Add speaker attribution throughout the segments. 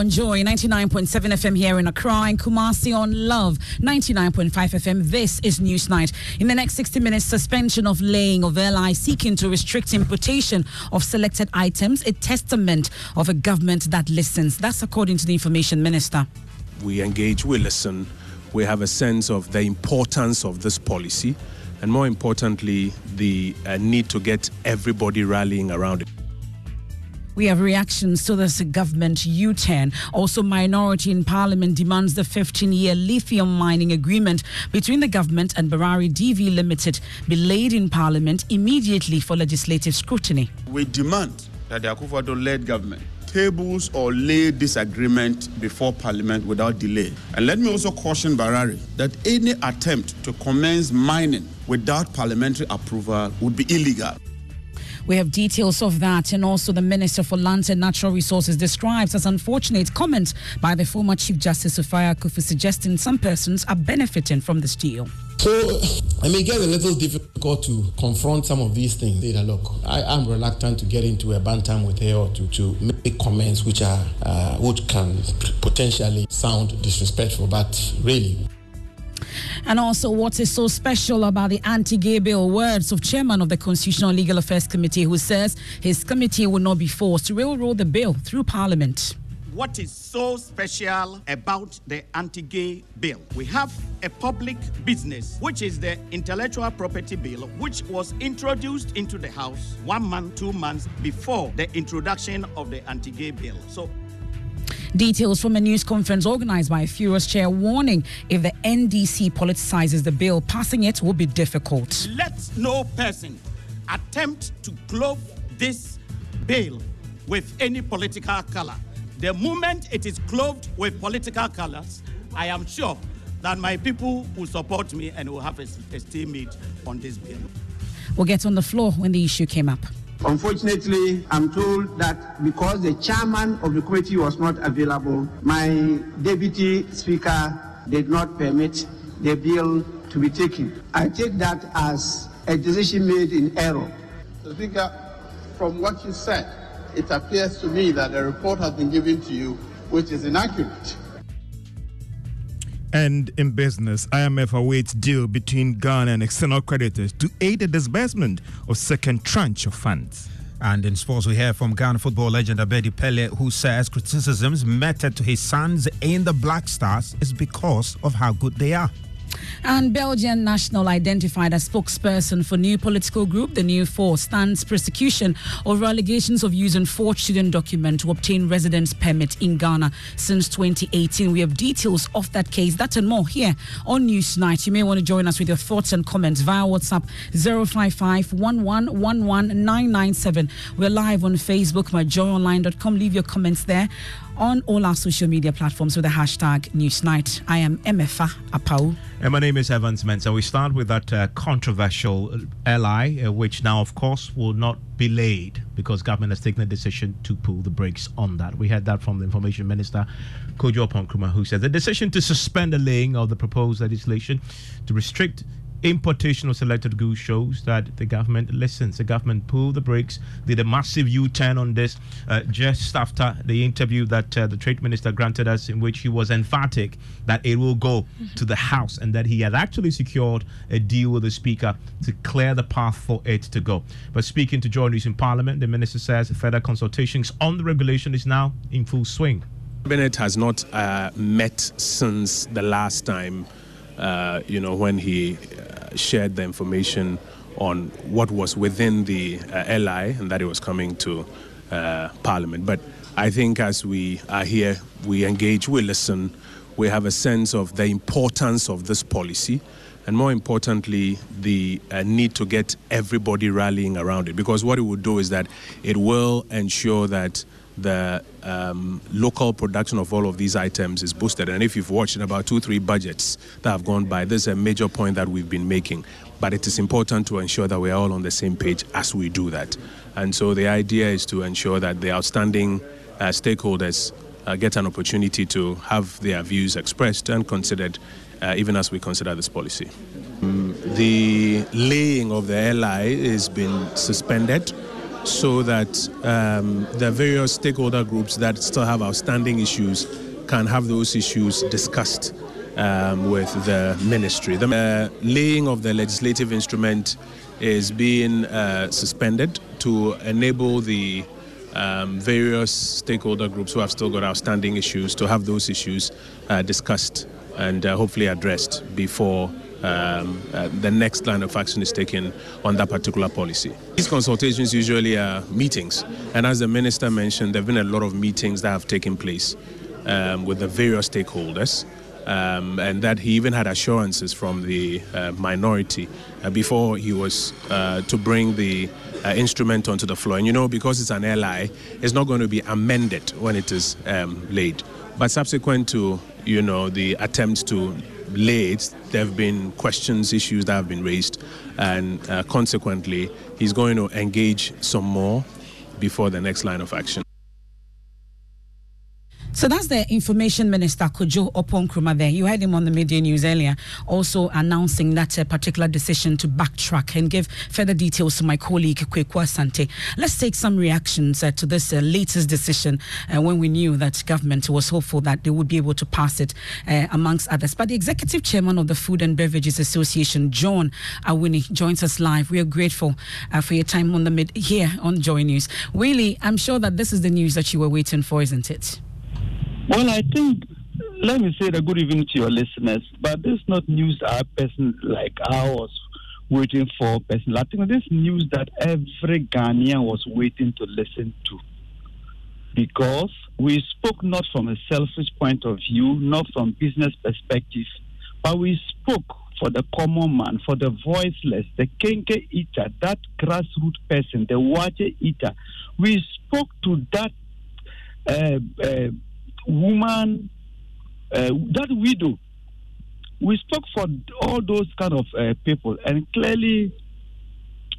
Speaker 1: On Joy 99.7 FM here in Accra and Kumasi on Love 99.5 FM. This is Newsnight. In the next 60 minutes, suspension of laying of LI seeking to restrict importation of selected items, a testament of a government that listens. That's according to the Information Minister.
Speaker 2: We engage, we listen, we have a sense of the importance of this policy, and more importantly, the uh, need to get everybody rallying around it.
Speaker 1: We have reactions to this government U 10. Also, minority in parliament demands the 15 year lithium mining agreement between the government and Barari DV Limited be laid in parliament immediately for legislative scrutiny.
Speaker 3: We demand that the Akufo-Addo led government tables or lay this agreement before parliament without delay. And let me also caution Barari that any attempt to commence mining without parliamentary approval would be illegal.
Speaker 1: We have details of that, and also the Minister for Lands and Natural Resources describes as unfortunate comments by the former Chief Justice Sophia Akuffo suggesting some persons are benefiting from this deal.
Speaker 4: So it may get a little difficult to confront some of these things. Say that, look, I am reluctant to get into a bantam with her or to, to make comments which are uh, which can potentially sound disrespectful, but really.
Speaker 1: And also, what is so special about the anti gay bill? Words of Chairman of the Constitutional Legal Affairs Committee, who says his committee will not be forced to railroad the bill through Parliament.
Speaker 5: what is so special about the anti gay bill. We have a public business, which is the intellectual property bill, which was introduced into the House one month, two months before the introduction of the anti gay bill. So
Speaker 1: Details from a news conference organized by a furious chair warning if the NDC politicizes the bill, passing it will be difficult.
Speaker 5: Let no person attempt to clothe this bill with any political color. The moment it is clothed with political colors, I am sure that my people will support me and will have a, a stalemate on this bill.
Speaker 1: We'll get on the floor when the issue came up.
Speaker 6: Unfortunately, I'm told that because the chairman of the committee was not available, my deputy speaker did not permit the bill to be taken. I take that as a decision made in error.
Speaker 7: Speaker, from what you said, it appears to me that a report has been given to you which is inaccurate.
Speaker 8: And in business, IMF awaits deal between Ghana and external creditors to aid the disbursement of second tranche of funds.
Speaker 9: And in sports, we hear from Ghana football legend Abedi Pele, who says criticisms meted to his sons in the Black Stars is because of how good they are.
Speaker 1: And Belgian national identified as spokesperson for new political group, the New Force, stands prosecution over allegations of using forged student document to obtain residence permit in Ghana since 2018. We have details of that case, that and more here on News Night. You may want to join us with your thoughts and comments via WhatsApp 055 We're live on Facebook, myjoyonline.com. Leave your comments there on all our social media platforms with the hashtag Newsnight. I am Emefa Apawu.
Speaker 9: And my name is Evans Mensah. We start with that uh, controversial LI, uh, which now, of course, will not be laid because government has taken a decision to pull the brakes on that. We had that from the Information Minister, Kojo Oppong-Nkrumah, who said the decision to suspend the laying of the proposed legislation to restrict importation of selected goods shows that the government listens. The government pulled the brakes, did a massive U-turn on this uh, just after the interview that uh, the trade minister granted us, in which he was emphatic that it will go mm-hmm. to the House and that he had actually secured a deal with the Speaker to clear the path for it to go. But speaking to Joy News in Parliament, the minister says further consultations on the regulation is now in full swing.
Speaker 2: Cabinet has not uh, met since the last time, uh, you know, when he shared the information on what was within the uh, LI and that it was coming to uh, Parliament. But I think as we are here, we engage, we listen, we have a sense of the importance of this policy and more importantly, the uh, need to get everybody rallying around it. Because what it will do is that it will ensure that the um, local production of all of these items is boosted. And if you've watched in about two, three budgets that have gone by, this is a major point that we've been making. But it is important to ensure that we are all on the same page as we do that. And so the idea is to ensure that the outstanding uh, stakeholders uh, get an opportunity to have their views expressed and considered, uh, even as we consider this policy. Um, the laying of the LI has been suspended so that um, the various stakeholder groups that still have outstanding issues can have those issues discussed um, with the ministry. The uh, laying of the legislative instrument is being uh, suspended to enable the um, various stakeholder groups who have still got outstanding issues to have those issues uh, discussed and uh, hopefully addressed before um, uh, the next line of action is taken on that particular policy. These consultations usually are meetings, and as the minister mentioned, there have been a lot of meetings that have taken place um, with the various stakeholders. Um, and that he even had assurances from the uh, minority uh, before he was uh, to bring the uh, instrument onto the floor. And you know, because it's an LI, it's not going to be amended when it is um, laid. But subsequent to you know the attempts to late, there have been questions, issues that have been raised, and uh, consequently, he's going to engage some more before the next line of action.
Speaker 1: So that's the information minister Kojo Oppong-Nkrumah there. You heard him on the media news earlier, also announcing that a particular decision to backtrack and give further details to my colleague Kweku Asante. Let's take some reactions uh, to this uh, latest decision uh, when we knew that government was hopeful that they would be able to pass it uh, amongst others. But the executive chairman of the Food and Beverages Association, John Awuni, joins us live. We are grateful uh, for your time on the mid here on Joy News. Really, I'm sure that this is the news that you were waiting for, isn't it?
Speaker 10: Well, I think, let me say a good evening to your listeners, but this is not news a person like I was waiting for person. I think this news that every Ghanaian was waiting to listen to. Because we spoke not from a selfish point of view, not from business perspective, but we spoke for the common man, for the voiceless, the kenkey eater, that grassroots person, the waakye eater. We spoke to that uh, uh, woman, uh, that widow. We spoke for all those kind of uh, people, and clearly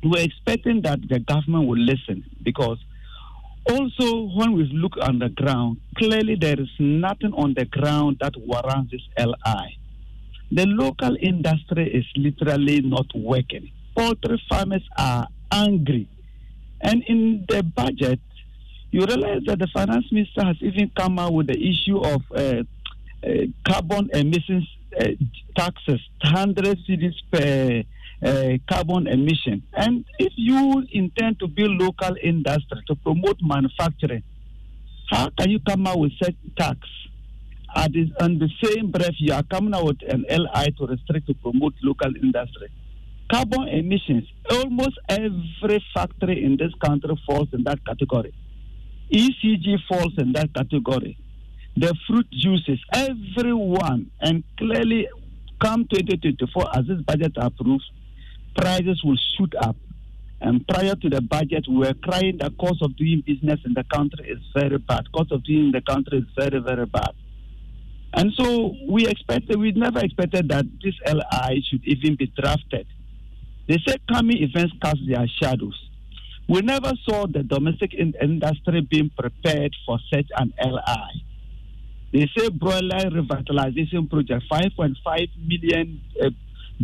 Speaker 10: we're expecting that the government will listen because also when we look on the ground, clearly there is nothing on the ground that warrants this LI. The local industry is literally not working. Poultry farmers are angry. And in the budget, you realize that the finance minister has even come out with the issue of uh, uh, carbon emissions uh, taxes, 100 cedis per uh, carbon emission. And if you intend to build local industry to promote manufacturing, how can you come out with such tax? This, on the same breath, you are coming out with an LI to restrict to promote local industry. Carbon emissions, almost every factory in this country falls in that category. ECG falls in that category. The fruit juices, everyone, and clearly come 2024, as this budget approved, prices will shoot up. And prior to the budget, we were crying the cost of doing business in the country is very bad. Cost of doing the country is very, very bad. And so we expected, we never expected that this LI should even be drafted. They say coming events cast their shadows. We never saw the domestic in- industry being prepared for such an LI. They say broiler revitalization project, 5.5 million uh,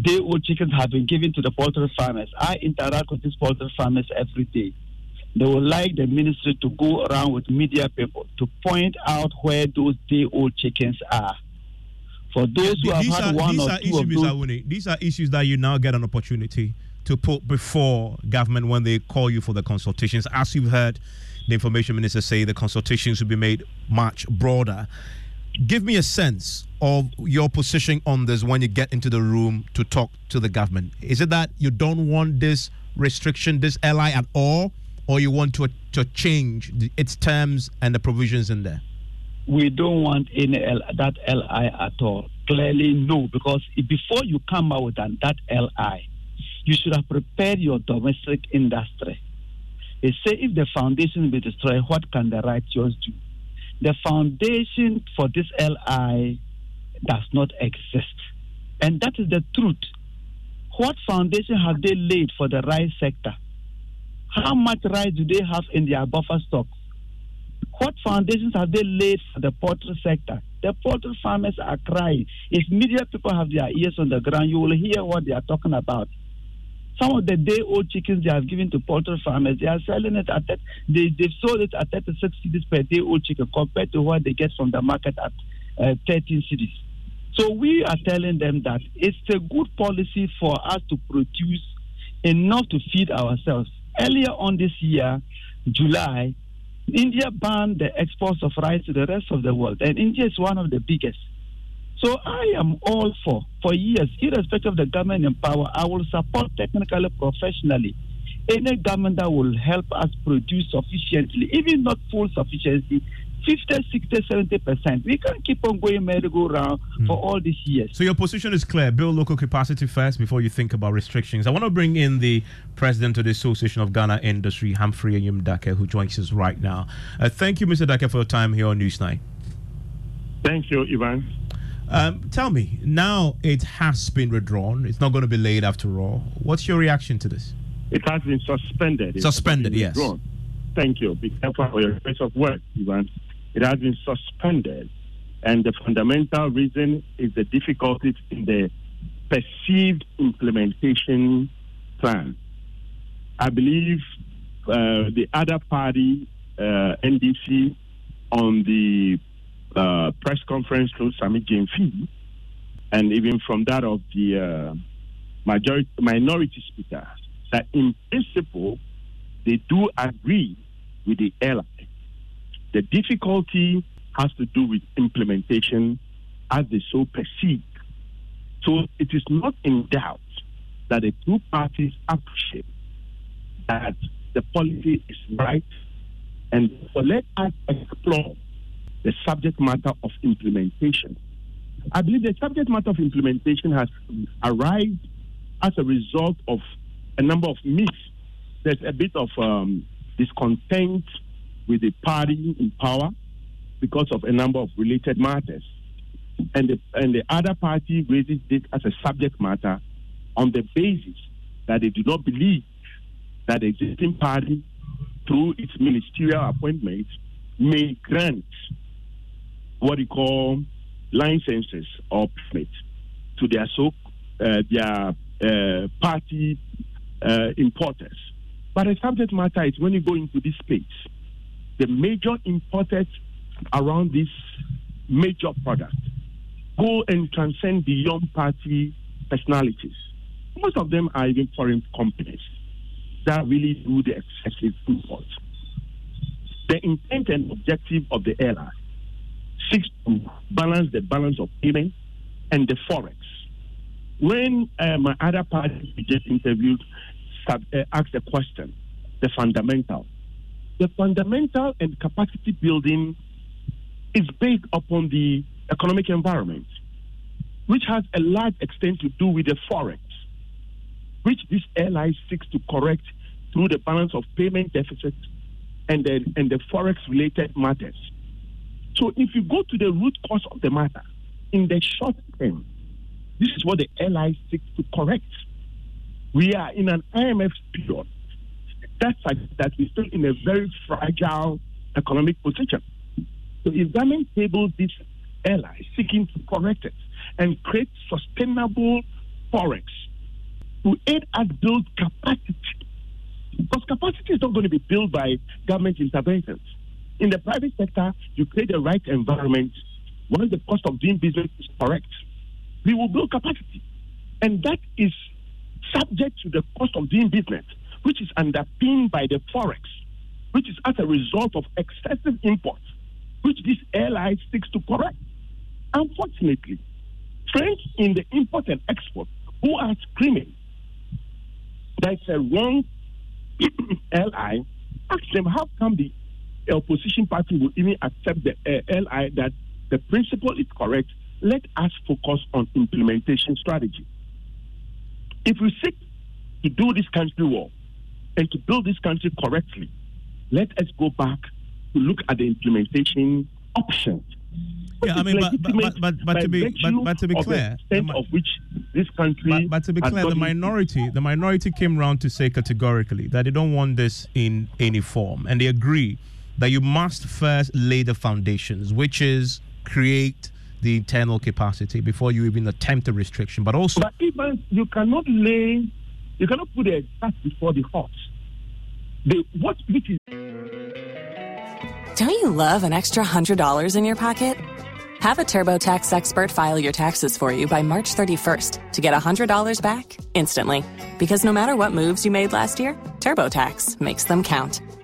Speaker 10: day old chickens have been given to the poultry farmers. I interact with these poultry farmers every day. They would like the ministry to go around with media people to point out where those day old chickens are. For those who have had
Speaker 9: are,
Speaker 10: one or two
Speaker 9: issues,
Speaker 10: of those,
Speaker 9: These are issues that you now get an opportunity to put before government when they call you for the consultations. As you've heard the information minister say, the consultations will be made much broader. Give me a sense of your position on this when you get into the room to talk to the government. Is it that you don't want this restriction, this LI at all, or you want to to change its terms and the provisions in there?
Speaker 10: we don't want any L, that LI at all. Clearly, no, because before you come out with that LI, you should have prepared your domestic industry. They say if the foundation be destroyed, what can the righteous do? The foundation for this LI does not exist. And that is the truth. What foundation have they laid for the rice sector? How much rice do they have in their buffer stocks? What foundations have they laid for the poultry sector? The poultry farmers are crying. If media people have their ears on the ground, you will hear what they are talking about. Some of the day old chickens they have given to poultry farmers, they are selling it at that, they, they've sold it at 36 cedis per day old chicken compared to what they get from the market at uh, 13 cedis. So we are telling them that it's a good policy for us to produce enough to feed ourselves. Earlier on this year, July, India banned the exports of rice to the rest of the world, and India is one of the biggest. So I am all for, for years, irrespective of the government in power, I will support technically, professionally, any government that will help us produce sufficiently, even not full sufficiency, 50, 60, 70 percent. We can't keep on going merry-go-round for all these years.
Speaker 9: So your position is clear. Build local capacity first before you think about restrictions. I want to bring in the president of the Association of Ghana Industry, Humphrey Ayim-Darke, who joins us right now. Uh, thank you, Mr. Darke, for your time here on Newsnight.
Speaker 11: Thank you, Ivan.
Speaker 9: Um, tell me, now it has been withdrawn. It's not going to be laid after all. What's your reaction to this?
Speaker 11: It has been suspended. It
Speaker 9: Suspended,
Speaker 11: been
Speaker 9: yes.
Speaker 11: Thank you. Be careful for your place of work, Ivan. It has been suspended. And the fundamental reason is the difficulties in the perceived implementation plan. I believe uh, the other party, uh, NDC, on the uh, press conference through Sammy Gyamfi, and even from that of the uh, majority minority speaker, that in principle they do agree with the LI. The difficulty has to do with implementation as they so perceive. So it is not in doubt that the two parties appreciate that the policy is right, and so let us explore the subject matter of implementation. I believe the subject matter of implementation has arrived as a result of a number of myths. There's a bit of um, discontent with the party in power because of a number of related matters. And the, and the other party raises it as a subject matter on the basis that they do not believe that the existing party, through its ministerial appointments, may grant what you call licenses or permits to their so uh, their uh, party uh, importers. But the subject matter is when you go into this space, the major importers around this major product go and transcend beyond party personalities. Most of them are even foreign companies that really do the excessive import. The intent and objective of the LI seeks to balance the balance of payment and the forex. When uh, my other party just interviewed sub, uh, asked the question, the fundamental, the fundamental and capacity building is based upon the economic environment, which has a large extent to do with the forex, which this LI seeks to correct through the balance of payment deficit and the, and the forex related matters. So if you go to the root cause of the matter, in the short term, this is what the LI seeks to correct. We are in an IMF period. That's like that we're still in a very fragile economic position. So if government tables this LI seeking to correct it and create sustainable forex to aid us build capacity, because capacity is not going to be built by government interventions. In the private sector, you create the right environment. Once the cost of doing business is correct, we will build capacity. And that is subject to the cost of doing business, which is underpinned by the forex, which is as a result of excessive imports, which this LI seeks to correct. Unfortunately, friends in the import and export who are screaming that's a wrong LI, ask them how come the opposition party will even accept the uh, LI that the principle is correct. Let us focus on implementation strategy. If we seek to do this country well and to build this country correctly, let us go back to look at the implementation options.
Speaker 9: Yeah, I mean, but, but, but, but, to be but, but to be clear,
Speaker 11: the of which this country.
Speaker 9: But to be clear, the minority the minority came round to say categorically that they don't want this in any form, and they agree that you must first lay the foundations, which is create the internal capacity before you even attempt a restriction. But also,
Speaker 11: but even you cannot lay, you cannot put a cart before the horse. The what which is.
Speaker 12: Don't you love an extra hundred dollars in your pocket? Have a TurboTax expert file your taxes for you by March 31st to get $100 back instantly. Because no matter what moves you made last year, TurboTax makes them count.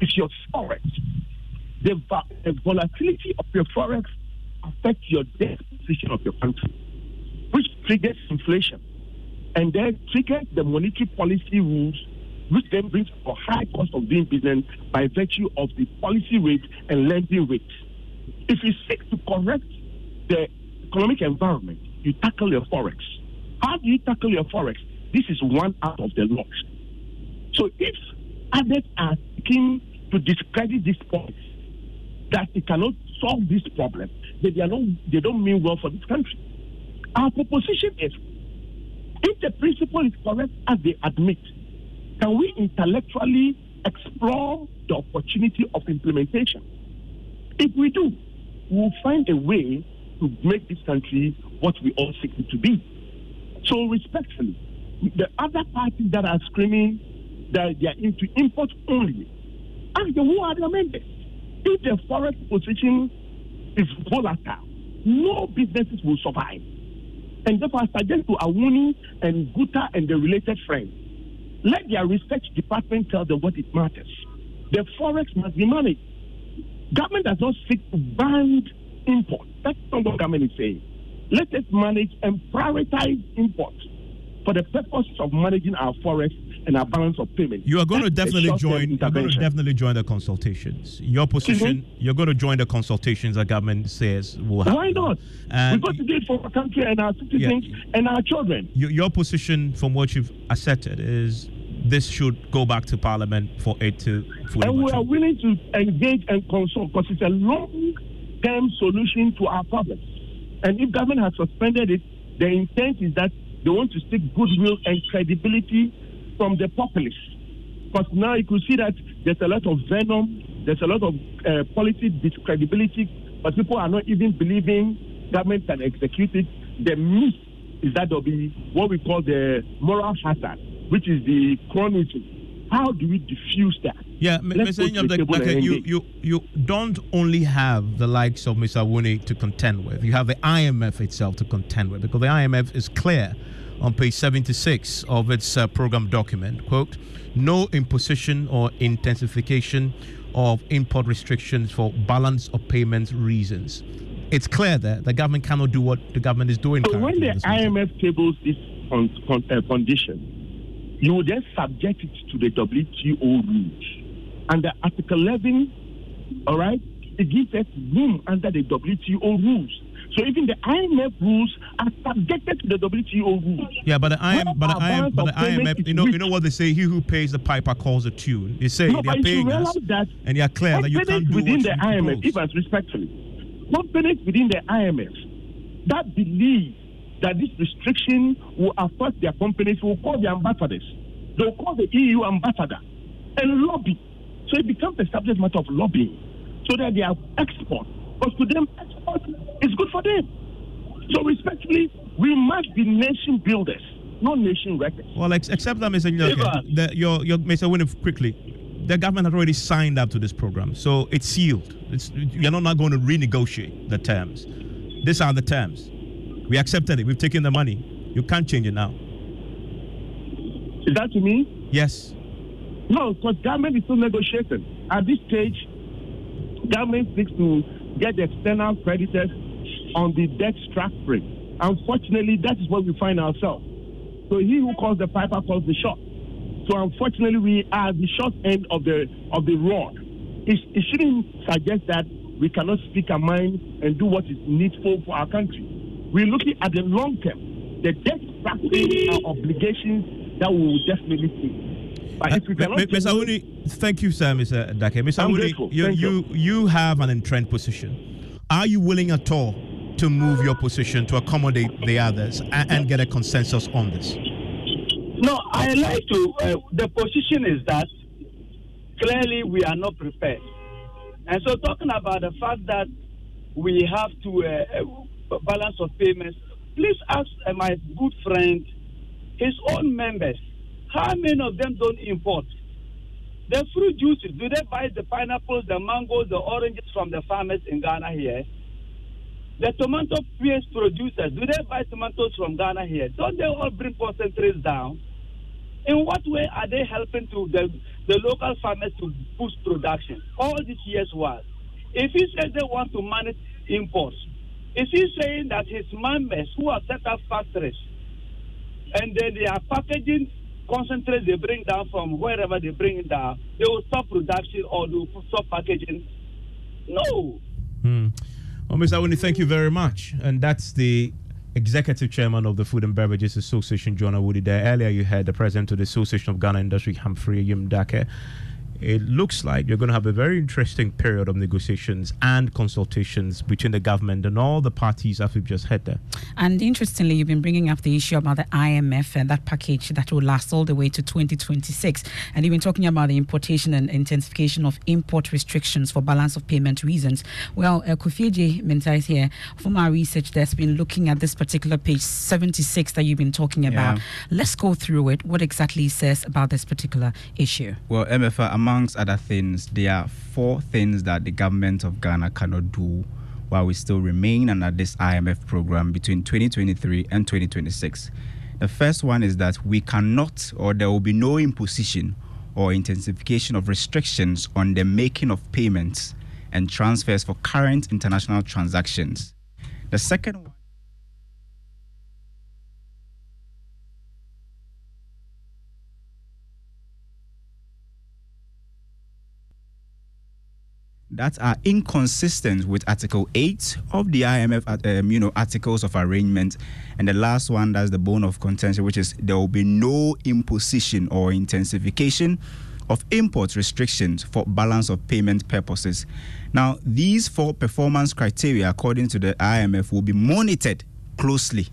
Speaker 11: is your forex. The, the volatility of your forex affects your debt position of your country, which triggers inflation, and then triggers the monetary policy rules, which then brings a high cost of doing business by virtue of the policy rate and lending rate. If you seek to correct the economic environment, you tackle your forex. How do you tackle your forex? This is one out of the lot. So if others are seeking to discredit this point, that it cannot solve this problem, then they, are not, they don't mean well for this country. Our proposition is if the principle is correct as they admit, can we intellectually explore the opportunity of implementation? If we do, we'll find a way to make this country what we all seek it to be. So, respectfully, the other parties that are screaming that they are into import only, ask them who are the members. If the forex position is volatile, no businesses will survive. And therefore, I suggest to Awuni and Guta and the related friends, let their research department tell them what it matters. The forex must be managed. Government does not seek to ban import. That's not what government is saying. Let us manage and prioritize import for the purpose of managing our forex and our balance of payment.
Speaker 9: You are going to
Speaker 11: That's the
Speaker 9: definitely join. You're going to definitely join the consultations. Your position. Mm-hmm. You're going to join the consultations that government says will happen.
Speaker 11: Why not?
Speaker 9: And
Speaker 11: We've got to do it for our country and our citizens and our children.
Speaker 9: your, your position, from what you've asserted, is this should go back to Parliament for it to fully
Speaker 11: And we are willing to engage and consult because it's a long-term solution to our problems. And if government has suspended it, the intent is that they want to seek goodwill and credibility from the populace. Because now you could see that there's a lot of venom, there's a lot of uh, policy discredibility, but people are not even believing government can execute it. The myth is that there'll be what we call the moral hazard, which is the chronism. How do we diffuse that?
Speaker 9: Yeah,
Speaker 11: Let's
Speaker 9: Mr.
Speaker 11: go
Speaker 9: Inyam,
Speaker 11: table
Speaker 9: like, you, you, you don't only have the likes of Mr. Wuni to contend with. You have the IMF itself to contend with because the IMF is clear on page 76 of its uh, program document. Quote, no imposition or intensification of import restrictions for balance of payments reasons. It's clear that the government cannot do what the government is doing.
Speaker 11: So when the. IMF tables this con- con- uh, condition, you will then subject it to the WTO rules. Under Article 11, all right, it gives us room under the WTO rules. So even the IMF rules are subjected to the WTO rules.
Speaker 9: Yeah, but the IM,
Speaker 11: When
Speaker 9: but the
Speaker 11: our
Speaker 9: IM,
Speaker 11: balance
Speaker 9: but the IMF, you know, you know what they say: he who pays the piper calls the tune. They say
Speaker 11: No,
Speaker 9: they are paying
Speaker 11: realize
Speaker 9: us,
Speaker 11: that
Speaker 9: and they are clear that you can't do
Speaker 11: within the IMF,
Speaker 9: propose.
Speaker 11: even respectfully, companies within the IMF that believe that this restriction will affect their companies will call the ambassadors. They'll call the EU ambassador and lobby. So it becomes a subject matter of lobbying so that they are export. Because to them, is good for them. So respectfully, we must be nation builders, not nation wreckers.
Speaker 9: Well, ex- except that, Mr. Nyoke, the, your, your, Mr. Winnie, quickly, the government has already signed up to this program, so it's sealed. It's, you're not, not going to renegotiate the terms. These are the terms. We accepted it. We've taken the money. You can't change it now.
Speaker 11: Is that to me?
Speaker 9: Yes.
Speaker 11: No, because government is still negotiating. At this stage, government seeks to get external creditors on the debt structuring. Unfortunately, that is where we find ourselves. So he who calls the piper calls the shot. So unfortunately, we are the short end of the of the rod. It, it shouldn't suggest that we cannot speak our mind and do what is needful for our country. We're looking at the long term, the debt structuring are obligations that we will definitely see. But if we
Speaker 9: M-
Speaker 11: cannot
Speaker 9: M- Mr. Awuni, thank you, sir, Mr. Darke. Mr.
Speaker 11: I'm
Speaker 9: Awuni, you, you, you have an entrenched position. Are you willing at all to move your position to accommodate the others and, and get a consensus on this?
Speaker 13: No, I like to. Uh, the position is that
Speaker 10: clearly we are not prepared. And so, talking about the fact that we have to uh, balance of payments, please ask uh, my good friend, his own members, how many of them don't import? The fruit juices, do they buy the pineapples, the mangoes, the oranges from the farmers in Ghana here? The tomato paste producers, do they buy tomatoes from Ghana here? Don't they all bring concentrates down? In what way are they helping to the, the local farmers to boost production all these years was? If he says they want to manage imports, is he saying that his members who have set up factories and then they are packaging concentrate they bring down from wherever they bring it down, they will stop production or they will stop packaging? No.
Speaker 9: Hmm. Well, Mr. Awuni, thank you very much. And that's the executive chairman of the Food and Beverages Association, John Awuni. There earlier, you had the president of the Association of Ghana Industry, Humphrey Ayim-Darke it looks like you're going to have a very interesting period of negotiations and consultations between the government and all the parties as we've just heard there.
Speaker 1: And interestingly, you've been bringing up the issue about the IMF and that package that will last all the way to 2026. And you've been talking about the importation and intensification of import restrictions for balance of payment reasons. Well, uh, Kofieji Mentai is here from our research that's been looking at this particular page 76 that you've been talking about. Yeah. Let's go through it. What exactly says about this particular issue?
Speaker 13: Well, Emefa, amongst other things, there are four things that the government of Ghana cannot do while we still remain under this IMF program between 2023 and 2026. The first one is that we cannot, or there will be no imposition or intensification of restrictions on the making of payments and transfers for current international transactions. The second that are inconsistent with Article 8 of the IMF um, you know, Articles of Arrangement. And the last one, that's the bone of contention, which is there will be no imposition or intensification of import restrictions for balance of payment purposes. Now, these four performance criteria, according to the IMF, will be monitored closely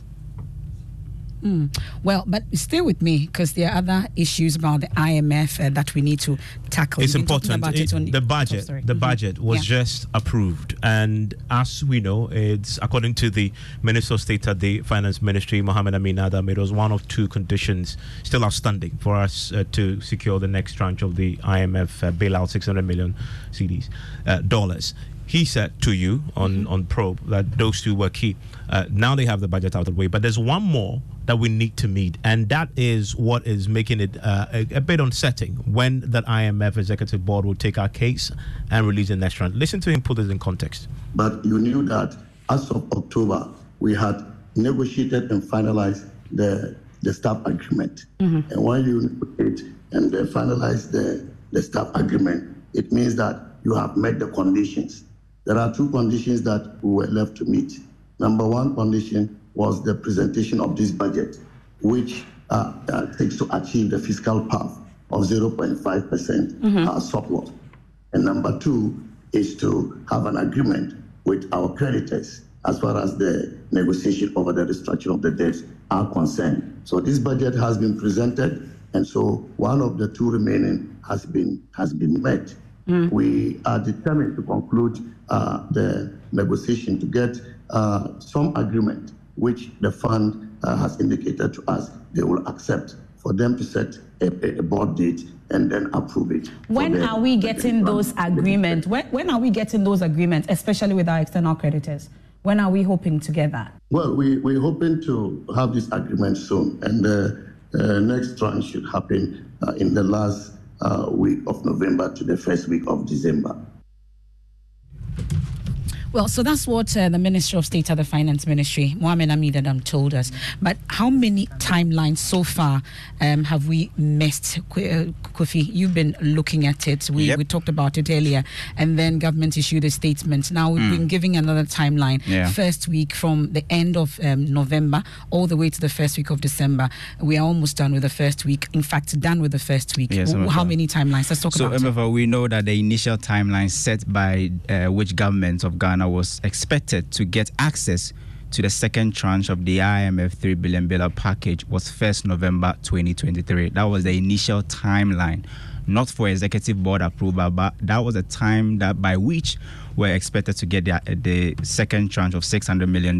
Speaker 1: Mm. Well, but stay with me because there are other issues about the IMF uh, that we need to tackle.
Speaker 9: It's important. It, it the budget, oh, the mm-hmm. budget was yeah. just approved, and as we know, it's according to the Minister of State at the Finance Ministry, Mohamed Amin Adam. It was one of two conditions still outstanding for us uh, to secure the next tranche of the IMF uh, bailout, 600 million cedis uh, dollars he said to you on, mm-hmm. on probe that those two were key. Uh, now they have the budget out of the way, but there's one more that we need to meet, and that is what is making it uh, a, a, bit unsettling when that IMF executive board will take our case and release the next round. Listen to him put this in context.
Speaker 14: But you knew that as of October, we had negotiated and finalized the the staff agreement. Mm-hmm. And when you negotiate and finalize the, the staff agreement, it means that you have met the conditions there are two conditions that we were left to meet. Number one condition was the presentation of this budget, which uh, uh, takes to achieve the fiscal path of 0.5% mm-hmm. uh, surplus. And number two is to have an agreement with our creditors as far as the negotiation over the restructuring of the debts are concerned. So this budget has been presented, and so one of the two remaining has been has been met. Mm. We are determined to conclude uh, the negotiation to get uh, some agreement, which the fund uh, has indicated to us they will accept for them to set a, a board date and then approve it.
Speaker 1: When are we getting those agreements? When, when are we getting those agreements, especially with our external creditors? When are we hoping to get that?
Speaker 14: Well, we, we're hoping to have this agreement soon, and the uh, next tranche should happen uh, in the last uh, week of November to the first week of December.
Speaker 1: Well, so that's what uh, the Minister of State at the Finance Ministry, Mohamed Amin Adam, told us. But how many timelines so far um, have we missed? Uh, Kofi, you've been looking at it. We, yep. we talked about it earlier. And then government issued a statement. Now we've mm. been giving another timeline. Yeah. First week from the end of um, November all the way to the first week of December. We are almost done with the first week. In fact, done with the first week. Yes, how many timelines? Let's talk
Speaker 13: so,
Speaker 1: about
Speaker 13: So, we know that the initial timeline set by uh, which government of Ghana Ghana was expected to get access to the second tranche of the IMF 3 billion bailout package was 1st November 2023. That was the initial timeline. not for executive board approval, but that was a time that by which we're expected to get the, the second tranche of $600 million.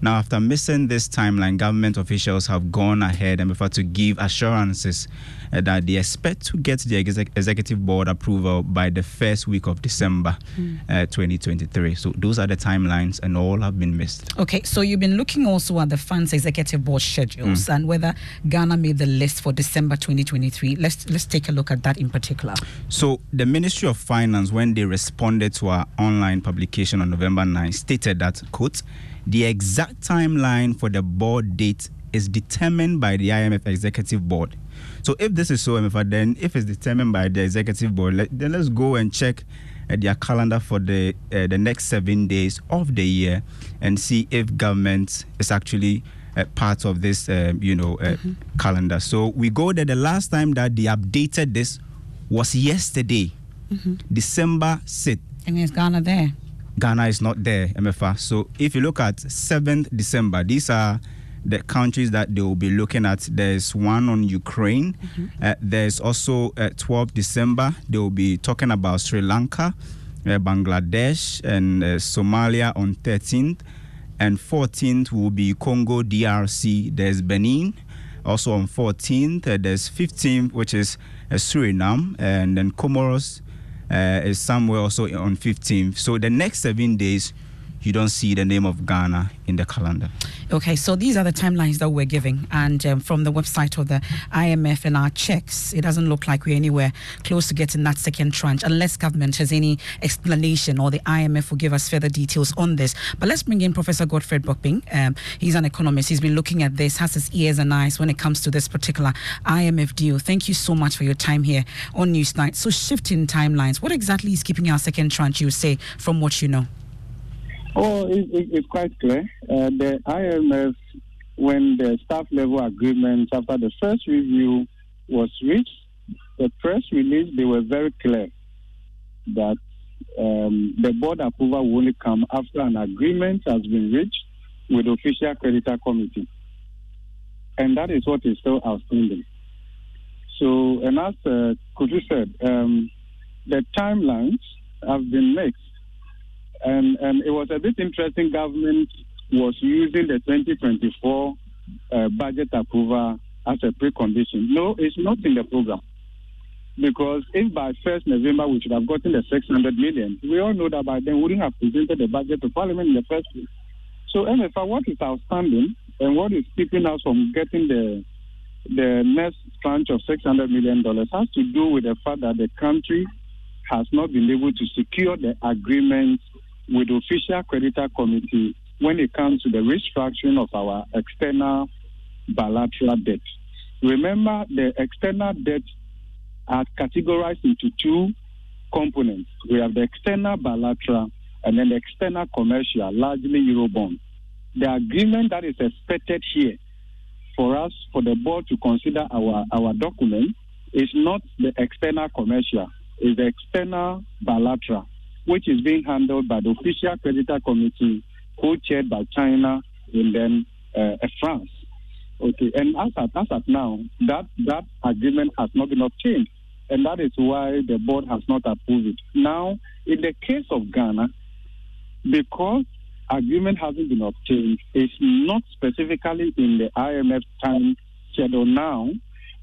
Speaker 13: Now, after missing this timeline, government officials have gone ahead and prefer to give assurances that they expect to get the exec- executive board approval by the first week of December mm. uh, 2023. So those are the timelines, and all have been missed.
Speaker 1: Okay, so you've been looking also at the fund's executive board schedules mm. and whether Ghana made the list for December 2023. Let's let's take a look at that in particular.
Speaker 13: So the Ministry of Finance, when they responded to our online publication on November 9, stated that quote the exact timeline for the board date is determined by the IMF Executive Board. So if this is so, Emefa, then if it's determined by the Executive Board, let, then let's go and check uh, their calendar for the uh, the next seven days of the year and see if government is actually uh, part of this, uh, you know, uh, mm-hmm. calendar. So we go there. The last time that they updated this was yesterday, mm-hmm. December 6th.
Speaker 1: And is Ghana there?
Speaker 13: Ghana is not there, Emefa. So if you look at 7th December, these are the countries that they will be looking at. There's one on Ukraine. Mm-hmm. Uh, there's also uh, 12th December. They will be talking about Sri Lanka, uh, Bangladesh, and uh, Somalia on 13th. And 14th will be Congo DRC. There's Benin. Also on 14th, uh, there's 15th, which is uh, Suriname, and then Comoros is somewhere also on 15th. So the next seven days you don't see the name of Ghana in the calendar.
Speaker 1: Okay, so these are the timelines that we're giving, and um, from the website of the IMF and our checks, it doesn't look like we're anywhere close to getting that second tranche, unless government has any explanation or the IMF will give us further details on this. But let's bring in Professor Godfred Bokpin. Um, he's an economist. He's been looking at this, has his ears and eyes when it comes to this particular IMF deal. Thank you so much for your time here on Newsnight. So, shifting timelines, what exactly is keeping our second tranche? You say from what you know.
Speaker 15: Oh, it, it, it's quite clear. Uh, the IMF, when the staff level agreement after the first review was reached, the press release, they were very clear that um, the board approval will only come after an agreement has been reached with the official creditor committee. And that is what is still outstanding. So, and as uh, said, um, the timelines have been mixed and, and it was a bit interesting. Government was using the 2024 uh, budget approval as a precondition. No, it's not in the program. Because if by 1st November we should have gotten the 600 million, we all know that by then we wouldn't have presented the budget to Parliament in the first place. So, Emefa, what is outstanding and what is keeping us from getting the the next tranche of $600 million has to do with the fact that the country has not been able to secure the agreement with the official creditor committee when it comes to the restructuring of our external bilateral debt. Remember, the external debt are categorized into two components. We have the external bilateral and then the external commercial, largely Eurobond. The agreement that is expected here for us, for the board to consider our, our document, is not the external commercial, it's the external bilateral which is being handled by the official creditor committee, co-chaired by China and then uh, France. Okay, and as at, as at now, that, that agreement has not been obtained, and that is why the board has not approved it. Now, in the case of Ghana, because agreement hasn't been obtained, it's not specifically in the IMF time schedule now,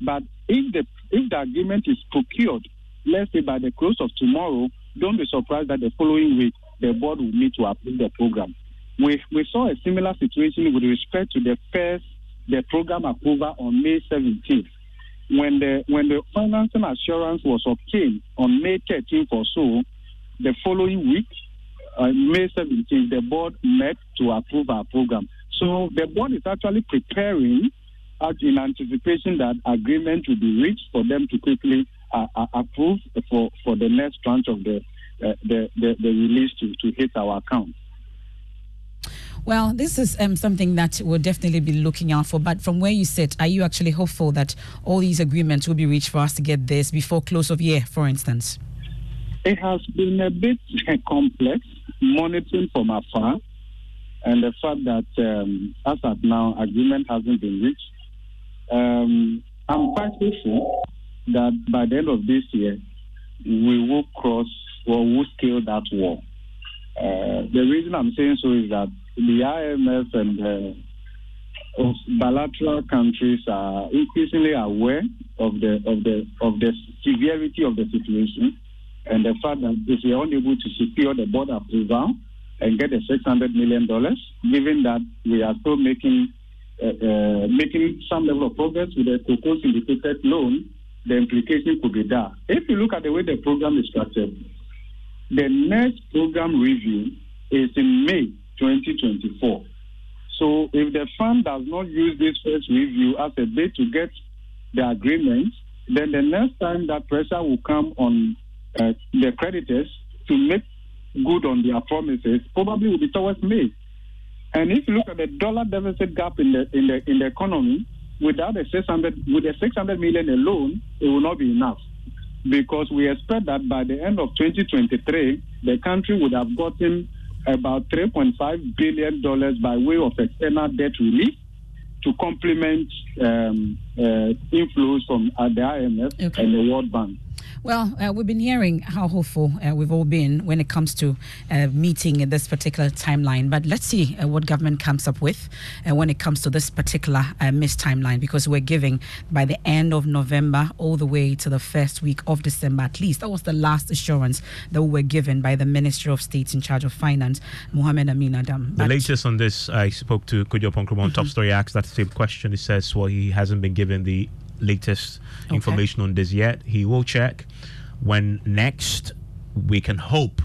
Speaker 15: but if the if the agreement is procured, let's say by the close of tomorrow, don't be surprised that the following week the board will meet to approve the program. We, we saw a similar situation with respect to the first the program approval on May 17th. When the when the financing assurance was obtained on May 13th or so, the following week, uh, May 17th, the board met to approve our program. So the board is actually preparing uh, in anticipation that agreement will be reached for them to quickly uh, uh, approved for, for the next tranche of the, uh, the, the, the release to, to hit our account.
Speaker 1: Well, this is um, something that we'll definitely be looking out for. But from where you sit, are you actually hopeful that all these agreements will be reached for us to get this before close of year, for instance?
Speaker 15: It has been a bit complex monitoring from afar, and the fact that um, as at now agreement hasn't been reached. Um, I'm quite hopeful that by the end of this year, we will cross or will scale that wall. Uh, the reason I'm saying so is that the IMF and uh, bilateral countries are increasingly aware of the of the of the severity of the situation and the fact that if we are unable to secure the board approval and get the six hundred million dollars, given that we are still making uh, uh, making some level of progress with the proposed syndicated loan, the implication could be that. If you look at the way the program is structured, the next program review is in May 2024. So if the fund does not use this first review as a bait to get the agreement, then the next time that pressure will come on uh, the creditors to make good on their promises probably will be towards May. And if you look at the dollar deficit gap in the in the in the economy, without the 600 with the 600 million alone, it will not be enough because we expect that by the end of 2023, the country would have gotten about 3.5 billion dollars by way of external debt relief to complement um, uh, inflows from uh, the IMF okay. and the World Bank.
Speaker 1: Well, uh, we've been hearing how hopeful uh, we've all been when it comes to uh, meeting this particular timeline. But let's see uh, what government comes up with uh, when it comes to this particular uh, missed timeline, because we're giving by the end of November all the way to the first week of December, at least. That was the last assurance that we were given by the Minister of State in charge of Finance, Mohamed Amin Adam.
Speaker 9: But the latest on this, I spoke to Kojo Oppong Nkrumah on mm-hmm. Top Story, asked that same question. He says, well, he hasn't been given the latest okay. information on this yet. He will check when next we can hope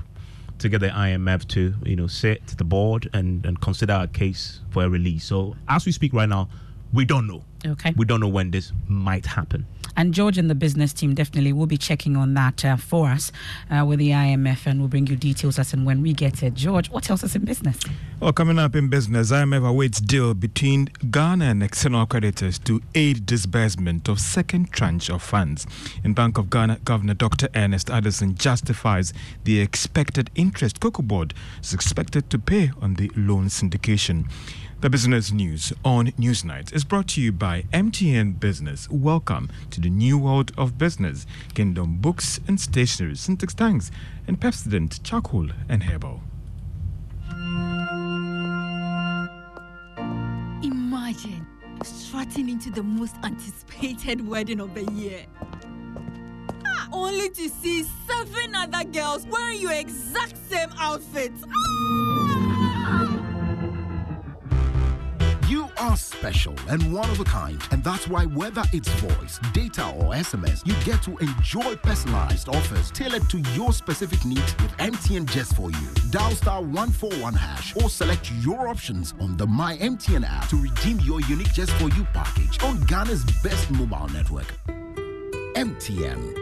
Speaker 9: to get the IMF to you know sit to the board and, and consider a case for a release. So as we speak right now, we don't know.
Speaker 1: Okay.
Speaker 9: We don't know when this might happen.
Speaker 1: And George and the business team definitely will be checking on that uh, for us uh, with the IMF, and we'll bring you details as and when we get it. George, what else is in business?
Speaker 8: Well, coming up in business, IMF awaits deal between Ghana and external creditors to aid disbursement of second tranche of funds. In Bank of Ghana, Governor Dr. Ernest Addison justifies the expected interest Cocoa Board is expected to pay on the loan syndication. The business news on Newsnight is brought to you by MTN Business. Welcome to the new world of business. Kingdom Books and Stationery, Sintex Tanks, and Pepsodent Charcoal and Herbal.
Speaker 16: Imagine strutting into the most anticipated wedding of the year. Ah, only to see seven other girls wearing your exact same outfit. Ah!
Speaker 17: You are special and one of a kind, and that's why whether it's voice, data, or SMS, you get to enjoy personalized offers tailored to your specific needs with MTN just for you. Dial star 141 hash or select your options on the My MTN app to redeem your unique just for you package on Ghana's best mobile network. MTN.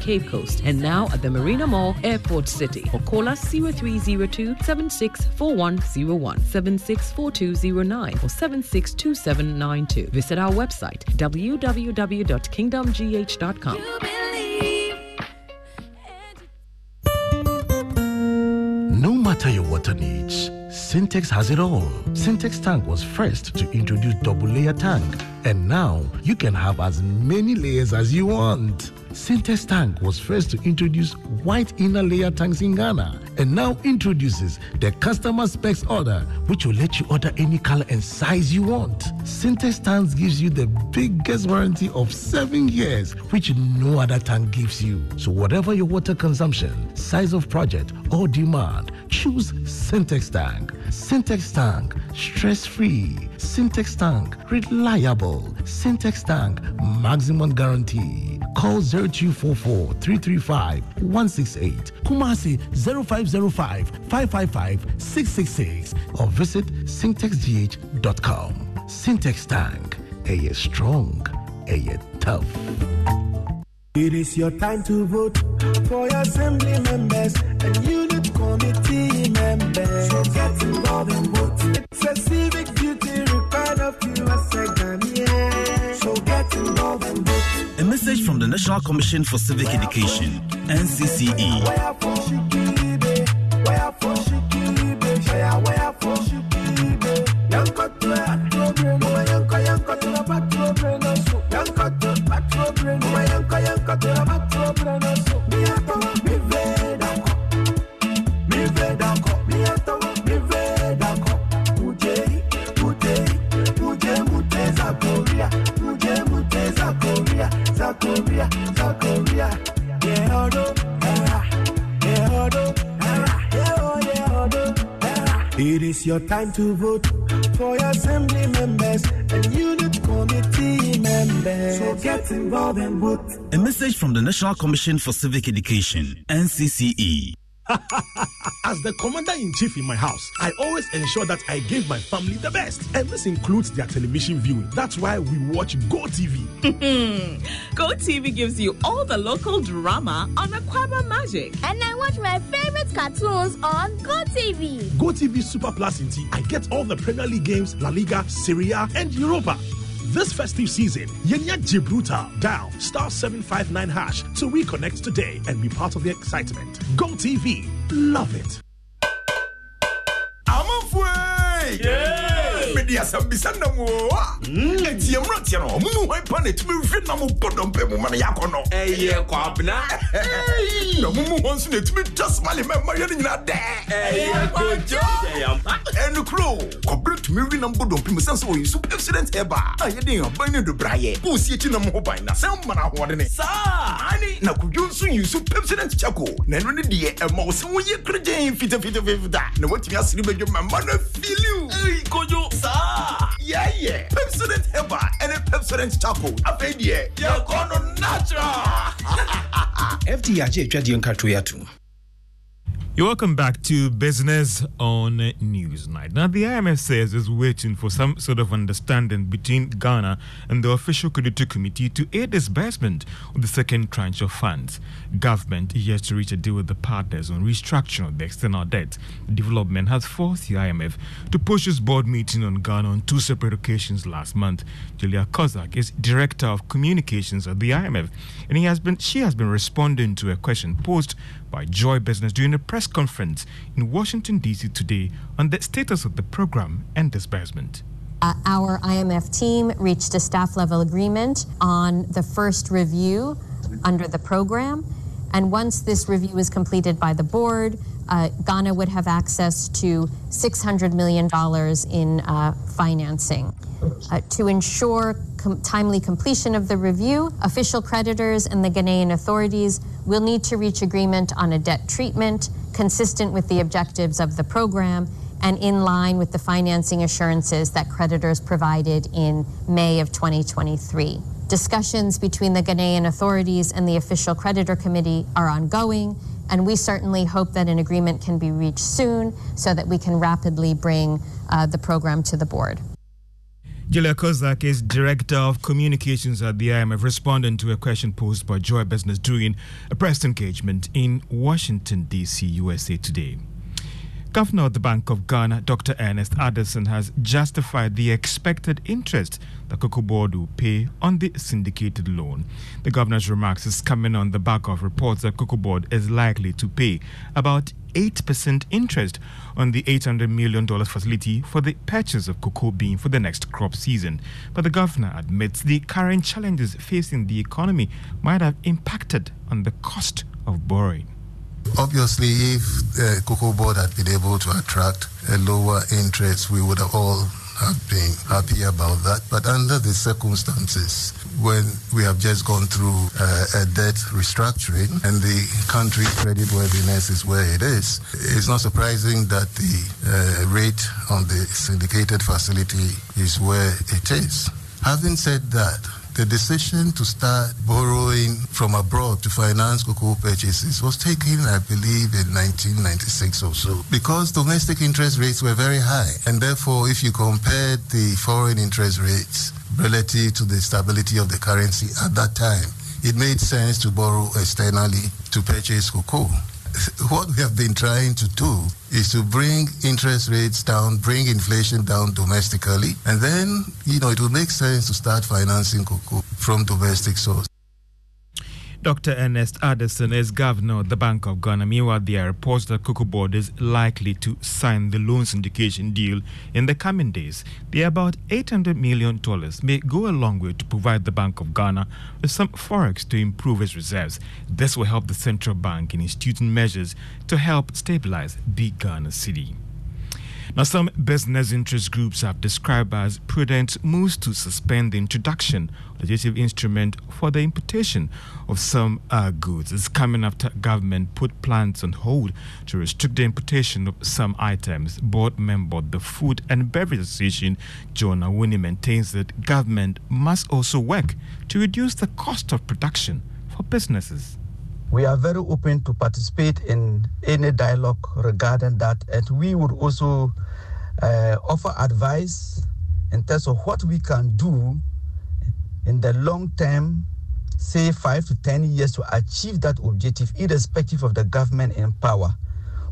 Speaker 18: Cape Coast, and now at the Marina Mall, Airport City. Or call us 0302 764101, 764209, or 762792. Visit our website www.kingdomgh.com.
Speaker 17: No matter your water needs, Sintex has it all. Sintex tank was first to introduce double layer tank, and now you can have as many layers as you want. Sintex Tank was first to introduce white inner layer tanks in Ghana and now introduces the customer specs order, which will let you order any color and size you want. Sintex Tanks gives you the biggest warranty of seven years, which no other tank gives you. So, whatever your water consumption, size of project, or demand, choose Sintex Tank. Sintex Tank, stress free. Sintex Tank, reliable. Sintex Tank, maximum guarantee. Call 0244 335 168. Kumasi 0505 555 666 or visit syntexgh.com. Sintex Tank, a strong, a tough.
Speaker 19: It is your time to vote for your assembly members and unit committee members. So get involved and vote. It's a civic duty required of you as a Ghanaian.
Speaker 20: A message from the National Commission for Civic Education, NCCE.
Speaker 19: It is your time to vote for your assembly members and unit committee members. So get involved and vote.
Speaker 20: A message from the National Commission for Civic Education, NCCE.
Speaker 21: As the commander in chief in my house, I always ensure that I give my family the best. And this includes their television viewing. That's why we watch Go TV.
Speaker 22: Go TV gives you all the local drama on Akwaaba Magic.
Speaker 23: And I watch my favorite cartoons on Go TV.
Speaker 21: Go TV Super Plus in T. I get all the Premier League games, La Liga, Serie A, and Europa. This festive season, Yenya Gibraltar. Dial star 759 hash to reconnect today and be part of the excitement. Go TV. Love it.
Speaker 24: Mede asɛm bisa nam o. Ɛtiɛ mmeranteɛ no ɔmo mu hwan pa na ɛtumi hwe nam bɔ dɔmpɛ mu ma no yɛakɔ no. Ɛyɛ kwabena na ɔmo mu hɔ nso na ɛtumi twa somale ma mmayɛ no nyinaa dɛ. Ɛyɛ ɛnokuro kɔberɛ tumi hwe nam bɔ dɔmpɛ mu sɛn sɛ ɔyɛ so accident ɛba. A yɛde aban ne dobraeɛ akyi nam ho ban na sɛ ma no ahoɔdene saa. Ane na kodwo nso yi so pepsident chako na ɛno ne deɛ ɛma wo sɛ woyɛ koragyen fitafitafita. Na woatumi asere bɛdwo ma mma no afiliw saa yɛyɛ pepsodent heba ɛne pepsodent charcoal. Afei deɛ yɛkɔ no natural.
Speaker 25: Fda agye atwadeɛ nkatoe ato
Speaker 8: You're welcome back to Business on Newsnight. Now, the IMF says it's waiting for some sort of understanding between Ghana and the official creditor committee to aid disbursement of the second tranche of funds. Government is yet to reach a deal with the partners on restructuring of the external debt. Development has forced the IMF to push its board meeting on Ghana on two separate occasions last month. Julia Kozack is director of communications at the IMF, and he has been she has been responding to a question posed by Joy Business during a press conference in Washington, D.C. today on the status of the program and disbursement.
Speaker 26: Uh, our IMF team reached a staff level agreement on the first review under the program. And once this review is completed by the board, uh, Ghana would have access to $600 million in uh, financing. Uh, to ensure com- timely completion of the review, official creditors and the Ghanaian authorities will need to reach agreement on a debt treatment consistent with the objectives of the program and in line with the financing assurances that creditors provided in May of 2023. Discussions between the Ghanaian authorities and the official creditor committee are ongoing, and we certainly hope that an agreement can be reached soon so that we can rapidly bring uh, the program to the board.
Speaker 8: Julia Kozack is Director of Communications at the IMF, responding to a question posed by Joy Business during a press engagement in Washington, D.C., USA today. Governor of the Bank of Ghana, Dr. Ernest Addison, has justified the expected interest the Cocoa Board will pay on the syndicated loan. The governor's remarks is coming on the back of reports that Cocoa Board is likely to pay about 8% interest on the $800 million facility for the purchase of cocoa bean for the next crop season. But the governor admits the current challenges facing the economy might have impacted on the cost of borrowing.
Speaker 14: Obviously, if the Cocoa Board had been able to attract a lower interest, we would have all have been happy about that. But under the circumstances, when we have just gone through uh, a debt restructuring and the country credit worthiness is where it is, it's not surprising that the uh, rate on the syndicated facility is where it is. Having said that, the decision to start borrowing from abroad to finance cocoa purchases was taken, I believe, in 1996 or so, because domestic interest rates were very high. And therefore, if you compared the foreign interest rates relative to the stability of the currency at that time, it made sense to borrow externally to purchase cocoa what we have been trying to do is to bring interest rates down, bring inflation down domestically, and then, you know, it will make sense to start financing cocoa from domestic sources.
Speaker 8: Dr. Ernest Addison is governor of the Bank of Ghana. Meanwhile, there are reports that Cocoa Board is likely to sign the loan syndication deal in the coming days. The about $800 million may go a long way to provide the Bank of Ghana with some forex to improve its reserves. This will help the central bank in instituting measures to help stabilize the Ghana cedi. Now, some business interest groups have described as prudent moves to suspend the introduction legislative instrument for the importation of some uh, goods. It's coming after government put plans on hold to restrict the importation of some items. Board member of the Food and Beverage Association, John Awuni, maintains that government must also work to reduce the cost of production for businesses.
Speaker 27: We are very open to participate in any dialogue regarding that, and we would also uh, offer advice in terms of what we can do in the long term, say five to 10 years, to achieve that objective, irrespective of the government in power.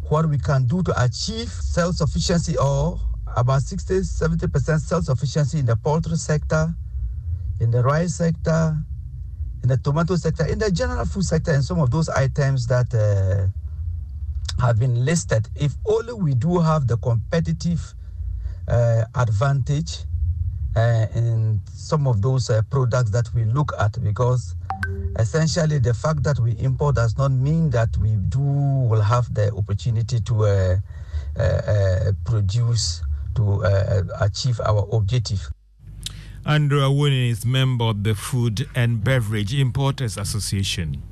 Speaker 27: What we can do to achieve self sufficiency or about 60 70% self sufficiency in the poultry sector, in the rice sector, in the tomato sector, in the general food sector, and some of those items that uh, have been listed. If only we do have the competitive uh, advantage uh, in some of those uh, products that we look at, because essentially the fact that we import does not mean that we do will have the opportunity to uh, uh, uh, produce to achieve our objective.
Speaker 8: Andrew Awuni is member of the Food and Beverage Importers Association.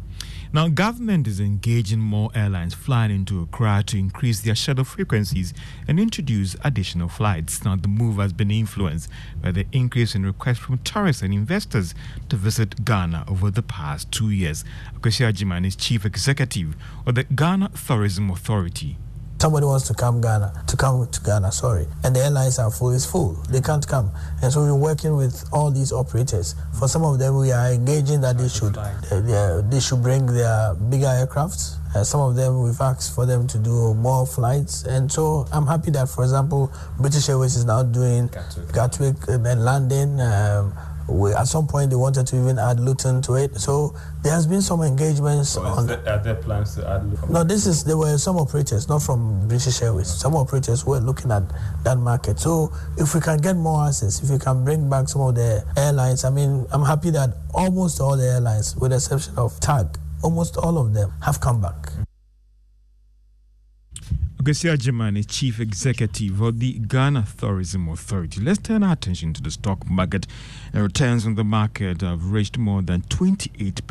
Speaker 8: Now, government is engaging more airlines flying into Accra to increase their shuttle frequencies and introduce additional flights. Now, the move has been influenced by the increase in requests from tourists and investors to visit Ghana over the past two years. Akwasi Agyeman is chief executive of the Ghana Tourism Authority
Speaker 28: somebody wants to come Ghana to come to Ghana, sorry, and the airlines are full, it's full. They can't come, and so we're working with all these operators. For some of them, we are engaging that they should uh, they should bring their bigger aircrafts. Uh, some of them we've asked for them to do more flights, and so I'm happy that, for example, British Airways is now doing Gatwick, Gatwick and London. Um, we, at some point, they wanted to even add Luton to it. So there has been some engagements.
Speaker 8: So
Speaker 28: on,
Speaker 8: there, are there plans to add Luton?
Speaker 28: No, this is there were some operators, not from British Airways. Some operators were looking at that market. So if we can get more access, if we can bring back some of the airlines, I mean, I'm happy that almost all the airlines, with the exception of TAG, almost all of them have come back.
Speaker 8: Akwasi Agyeman is Chief Executive of the Ghana Tourism Authority. Let's turn our attention to the stock market. Uh, returns on the market have reached more than 28%.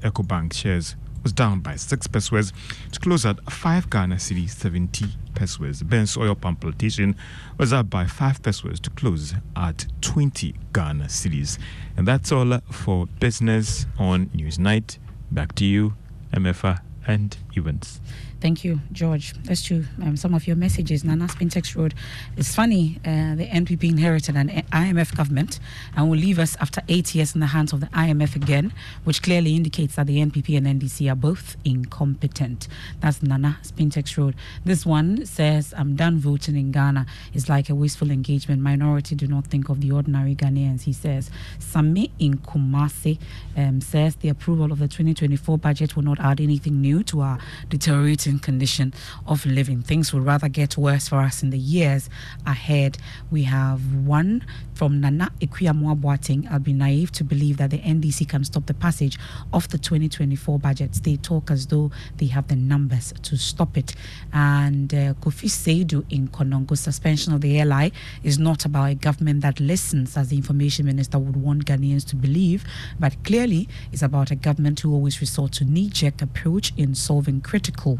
Speaker 8: EcoBank shares was down by 6 pesos to close at 5 Ghana Cedi 70 pesos. Benso oil palm plantation was up by 5 pesos to close at 20 Ghana Cedis. And that's all for business on Newsnight. Back to you, Emefa and Evans.
Speaker 1: Thank you, George. That's true. Um, some of your messages, Nana Spintex Road. It's funny, uh, the NPP inherited an IMF government and will leave us after eight years in the hands of the IMF again, which clearly indicates that the NPP and NDC are both incompetent. That's Nana Spintex Road. This one says, I'm done voting in Ghana. It's like a wasteful engagement. Minority do not think of the ordinary Ghanaians, he says. Sami in Kumasi um, says the approval of the 2024 budget will not add anything new to our deteriorating condition of living. Things will rather get worse for us in the years ahead. We have one from Nana Ikuyamoa Boateng. I'll be naive to believe that the NDC can stop the passage of the 2024 budget. They talk as though they have the numbers to stop it. And uh, Kofi Seidu in Konongo, suspension of the LI is not about a government that listens, as the information minister would want Ghanaians to believe, but clearly it's about a government who always resort to knee-jerk approach in solving critical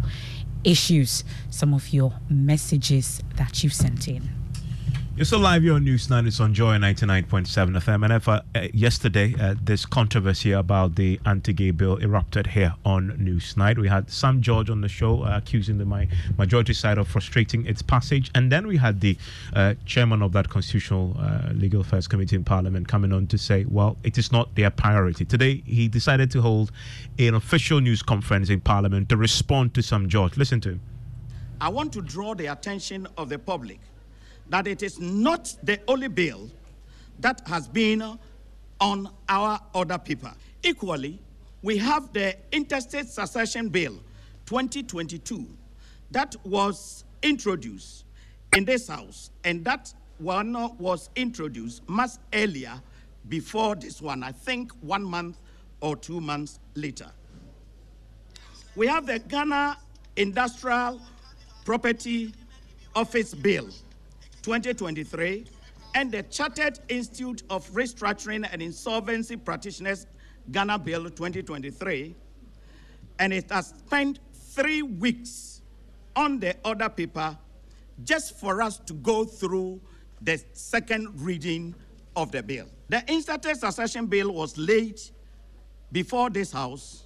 Speaker 1: issues. Some of your messages that you've sent in.
Speaker 29: You're still live here on Newsnight. It's on Joy 99.7 FM. And if, uh, yesterday, uh, this controversy about the anti-gay bill erupted here on news Newsnight. We had Sam George on the show uh, accusing the my, majority side of frustrating its passage. And then we had the uh, chairman of that Constitutional uh, Legal Affairs Committee in Parliament coming on to say, well, it is not their priority. Today, he decided to hold an official news conference in Parliament to respond to Sam George. Listen to him.
Speaker 5: I want to draw the attention of the public that it is not the only bill that has been on our order paper. Equally, we have the Intestate Succession Bill 2022 that was introduced in this House, and that one was introduced much earlier before this one, I think one month or two months later. We have the Ghana Industrial Property Office Bill 2023 and the Chartered Institute of Restructuring and Insolvency Practitioners Ghana Bill 2023. And it has spent three weeks on the other paper just for us to go through the second reading of the bill. The Intestate Succession Bill was laid before this House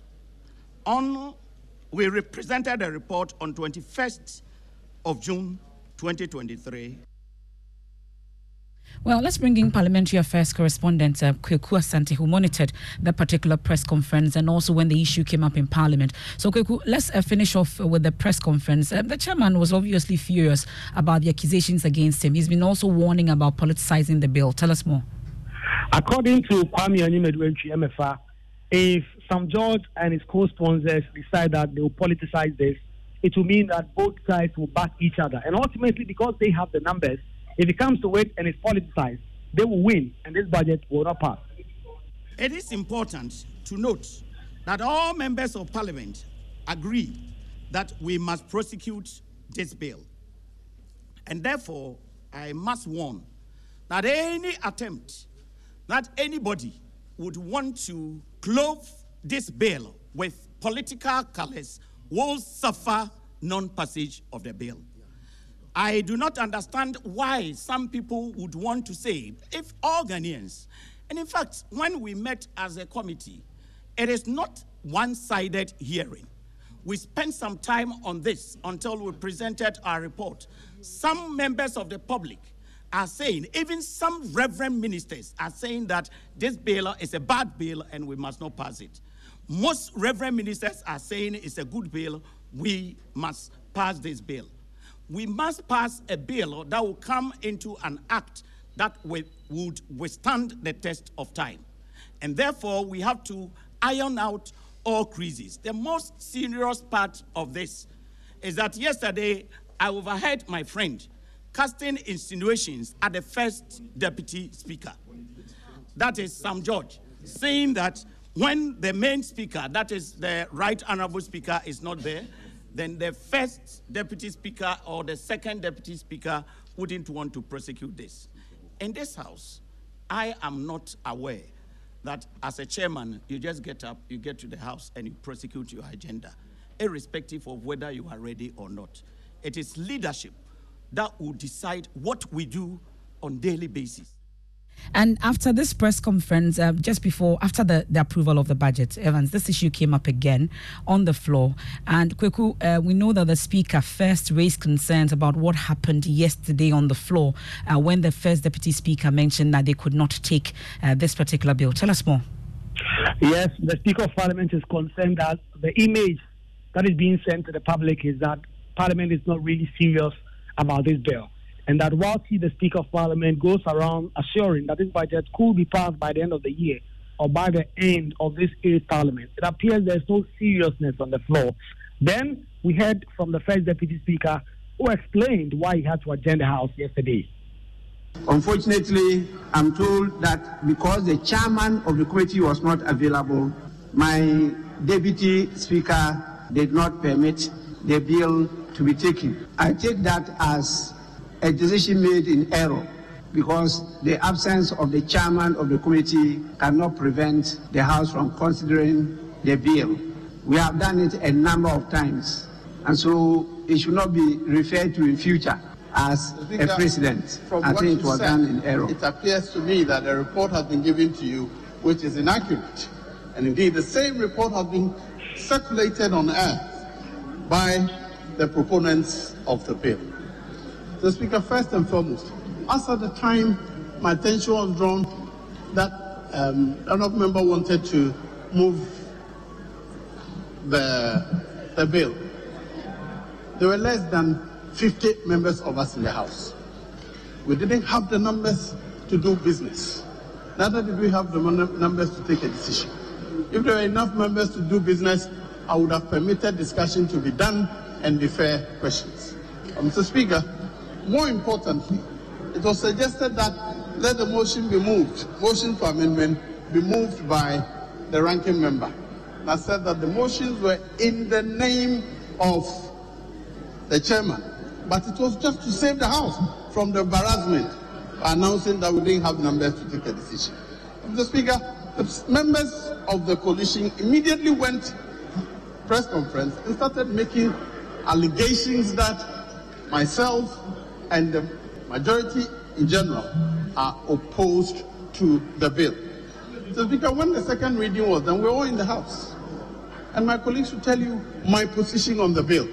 Speaker 5: on, we represented a report on 21st of June 2023.
Speaker 1: Well, let's bring in Parliamentary Affairs correspondent uh, Kweku Asante, who monitored that particular press conference and also when the issue came up in Parliament. So, Kweku, let's uh, finish off with the press conference. Uh, the chairman was obviously furious about the accusations against him. He's been also warning about politicizing the bill. Tell us more.
Speaker 30: According to Kwame Anyimadu-Antwi, Emefa, if Sam George and his co-sponsors decide that they will politicize this, it will mean that both sides will back each other. And ultimately, because they have the numbers, if it comes to it and it's politicized, they will win and this budget will not pass.
Speaker 5: It is important to note that all members of parliament agree that we must prosecute this bill. And therefore, I must warn that any attempt that anybody would want to clothe this bill with political colors will suffer non passage of the bill. I do not understand why some people would want to say, if all Ghanaians, and in fact, when we met as a committee, it is not one sided hearing. We spent some time on this until we presented our report. Some members of the public are saying, even some reverend ministers are saying that this bill is a bad bill and we must not pass it. Most reverend ministers are saying it's a good bill, we must pass this bill we must pass a bill that will come into an act that would withstand the test of time. And therefore, we have to iron out all creases. The most serious part of this is that yesterday I overheard my friend casting insinuations at the first deputy speaker, that is Sam George, saying that when the main speaker, that is the right honorable speaker, is not there, then the first deputy speaker or the second deputy speaker wouldn't want to prosecute this. In this house, I am not aware that as a chairman, you just get up, you get to the house, and you prosecute your agenda, irrespective of whether you are ready or not. It is leadership that will decide what we do on daily basis.
Speaker 1: And after this press conference, uh, just before, after the, the approval of the budget, Evans, this issue came up again on the floor. And Kweku, uh, we know that the Speaker first raised concerns about what happened yesterday on the floor uh, when the first Deputy Speaker mentioned that they could not take uh, this particular bill. Tell us more.
Speaker 30: Yes, the Speaker of Parliament is concerned that the image that is being sent to the public is that Parliament is not really serious about this bill. And that while he, the Speaker of Parliament, goes around assuring that this budget could be passed by the end of the year or by the end of this eighth Parliament, it appears there's no seriousness on the floor. Then we heard from the first Deputy Speaker who explained why he had to attend the House yesterday.
Speaker 6: Unfortunately, I'm told that because the chairman of the committee was not available, my deputy speaker did not permit the bill to be taken. I take that as a decision made in error because the absence of the chairman of the committee cannot prevent the House from considering the bill. We have done it a number of times, and so it should not be referred to in future as a precedent.
Speaker 7: From
Speaker 6: I
Speaker 7: what
Speaker 6: think it was
Speaker 7: said,
Speaker 6: done in error.
Speaker 7: It appears to me that a report has been given to you which is inaccurate. And indeed, the same report has been circulated on earth by the proponents of the bill. So, Speaker, first and foremost, as at the time my attention was drawn that um, member wanted to move the, the bill, there were less than 50 members of us in the House. We didn't have the numbers to do business. Neither did we have the numbers to take a decision. If there were enough members to do business, I would have permitted discussion to be done and be fair questions. Mr. Speaker, more importantly, it was suggested that let the motion be moved, motion for amendment be moved by the ranking member. And I said that the motions were in the name of the chairman, but it was just to save the House from the embarrassment by announcing that we didn't have numbers to take a decision. Mr. Speaker, the members of the coalition immediately went press conference and started making allegations that myself and the majority in general are opposed to the bill. So, Speaker, when the second reading was done, we were all in the House. And my colleagues will tell you my position on the bill.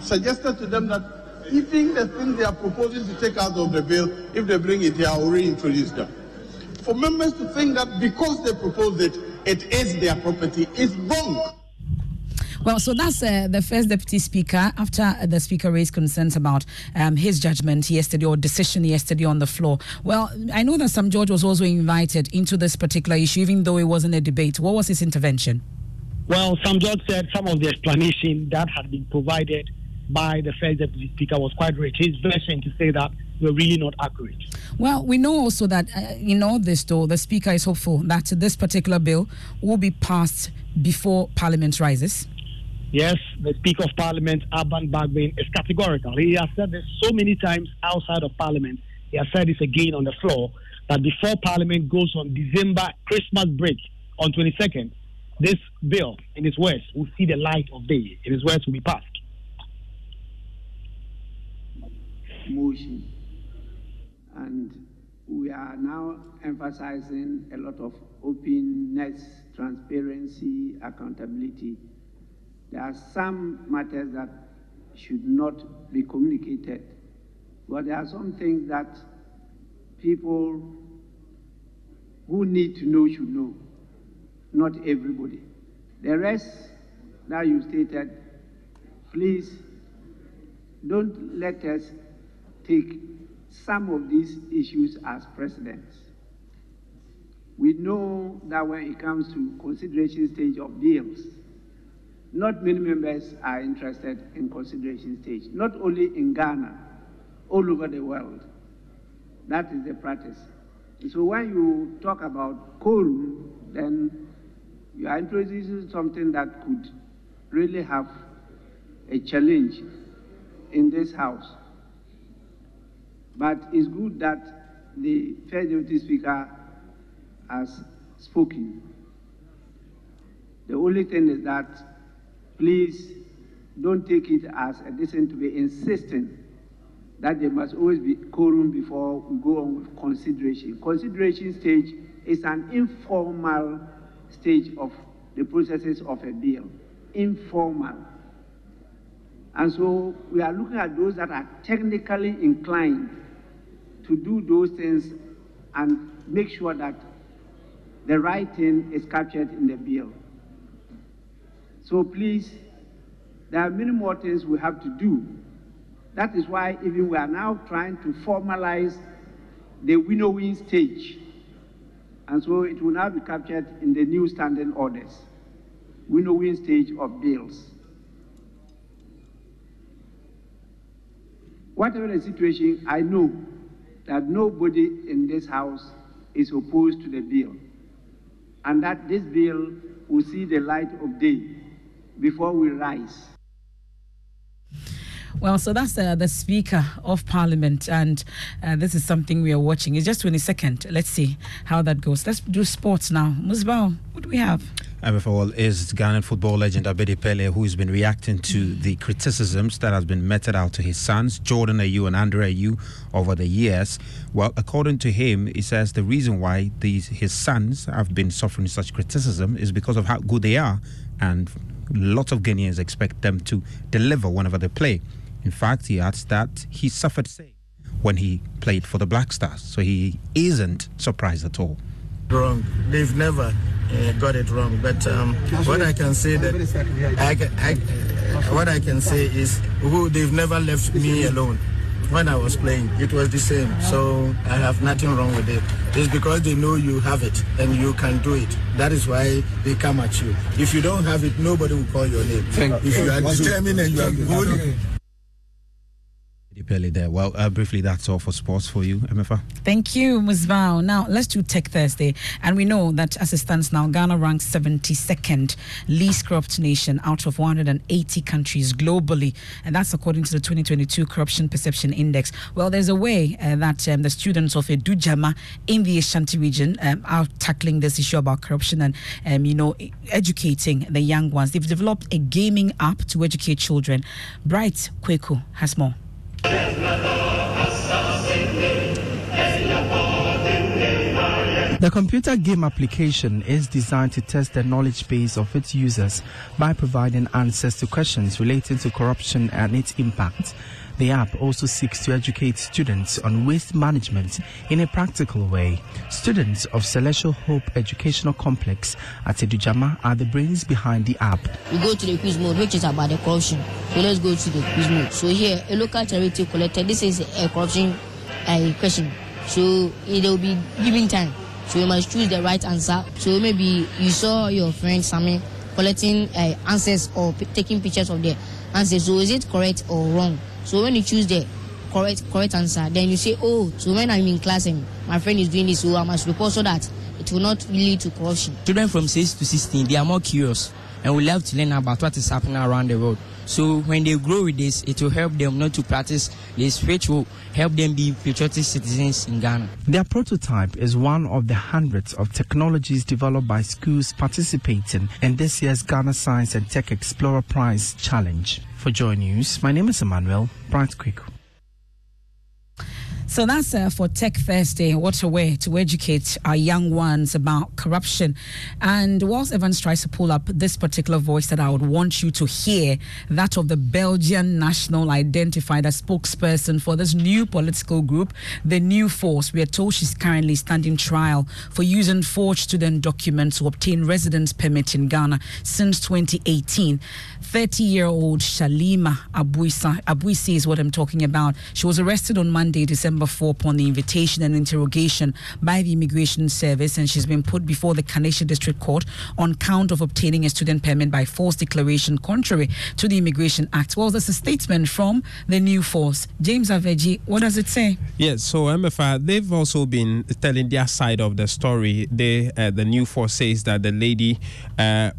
Speaker 7: Suggested to them that even the things they are proposing to take out of the bill, if they bring it here, I will reintroduce them. For members to think that because they proposed it, it is their property is wrong.
Speaker 1: Well, so that's uh, the first deputy speaker after the speaker raised concerns about um, his judgment yesterday or decision yesterday on the floor. Well, I know that Sam George was also invited into this particular issue, even though it wasn't a debate. What was his intervention?
Speaker 30: Well, Sam George said some of the explanation that had been provided by the first deputy speaker was quite rich. His version to say that were really not accurate.
Speaker 1: Well, we know also that uh, in all this, though, the speaker is hopeful that this particular bill will be passed before Parliament rises.
Speaker 30: Yes, the Speaker of Parliament, Alban Bagbin, is categorical. He has said this so many times outside of Parliament. He has said this again on the floor that before Parliament goes on December Christmas break on 22nd, this bill, in its words, will see the light of day. In his words, will be passed.
Speaker 6: motion. And we are now emphasizing a lot of openness, transparency, accountability. There are some matters that should not be communicated, but there are some things that people who need to know should know, not everybody. The rest that you stated, please don't let us take some of these issues as precedents. We know that when it comes to consideration stage of bills, not many members are interested in consideration stage, not only in Ghana, all over the world. That is the practice. So when you talk about quorum, then you are introducing something that could really have a challenge in this house. But it's good that the first deputy speaker has spoken. The only thing is that please don't take it as a decision to be insisting that there must always be quorum before we go on with consideration. Consideration stage is an informal stage of the processes of a bill. Informal. And so we are looking at those that are technically inclined to do those things and make sure that the right thing is captured in the bill. So please, there are many more things we have to do. That is why even we are now trying to formalize the winnowing stage. And so it will now be captured in the new standing orders, winnowing stage of bills. Whatever the situation, I know that nobody in this House is opposed to the bill, and that this bill will see the light of day before we rise.
Speaker 1: Well, so that's uh, the Speaker of Parliament, and uh, this is something we are watching. It's just 22nd. Let's see how that goes. Let's do sports now. Musbao, what do we have?
Speaker 31: MFOL is Ghanaian football legend Abedi Pele, who has been reacting to the criticisms that has been meted out to his sons, Jordan Ayew and Andre Ayew, over the years. Well, according to him, he says the reason why these his sons have been suffering such criticism is because of how good they are, and lots of Ghanaians expect them to deliver whenever they play. In fact, he adds that he suffered when he played for the Black Stars, so he isn't surprised at all.
Speaker 28: Wrong. They've never uh, got it wrong. But um, what I can say that I, I, what I can say is who they've never left me alone. When I was playing, it was the same. So I have nothing wrong with it. It's because they know you have it and you can do it. That is why they come at you. If you don't have it, nobody will call your name. Thank If you are determined and you are good,
Speaker 31: Pele there. Well, uh, briefly, that's all for sports for you, Emefa.
Speaker 1: Thank you, Musbao. Now, let's do Tech Thursday. And we know that as it stands now, Ghana ranks 72nd least corrupt nation out of 180 countries globally. And that's according to the 2022 Corruption Perception Index. Well, there's a way uh, that um, the students of Edujama in the Ashanti region um, are tackling this issue about corruption and, um, you know, educating the young ones. They've developed a gaming app to educate children. Bright Kweku has more.
Speaker 32: The computer game application is designed to test the knowledge base of its users by providing answers to questions relating to corruption and its impact. The app also seeks to educate students on waste management in a practical way. Students of Celestial Hope Educational Complex at Edujama are the brains behind the app.
Speaker 33: We go to the quiz mode, which is about the corruption. So let's go to the quiz mode. So here, a local charity collected. This is a corruption uh, question. So it will be giving time. So you must choose the right answer. So maybe you saw your friend Sammy collecting uh, answers or p- taking pictures of the answers. So is it correct or wrong? So when you choose the correct correct answer, then you say, oh, so when I'm in class and my friend is doing this, so I must report so that it will not lead to corruption.
Speaker 34: Children from 6 to 16, they are more curious and we love to learn about what is happening around the world. So when they grow with this, it will help them not to practice this, which will help them be patriotic citizens in Ghana.
Speaker 32: Their prototype is one of the hundreds of technologies developed by schools participating in this year's Ghana Science and Tech Explorer Prize Challenge. For Joy News, my name is Emmanuel Bright Kweku.
Speaker 1: So that's uh, for Tech Thursday. What a way to educate our young ones about corruption. And whilst Evans tries to pull up this particular voice that I would want you to hear, that of the Belgian national identified as spokesperson for this new political group, the New Force. We are told she's currently standing trial for using forged student documents to obtain residence permit in Ghana since 2018. 30 year old Shalima Abuisa, Abuisi is what I'm talking about. She was arrested on Monday, December 4, upon the invitation and interrogation by the Immigration Service, and she's been put before the Kaneshie District Court on count of obtaining a student permit by false declaration contrary to the Immigration Act. Well, there's a statement from the new force. James Avedzi, what does it say?
Speaker 35: Yes, so Emefa, they've also been telling their side of the story. They, uh, the new force says that the lady uh,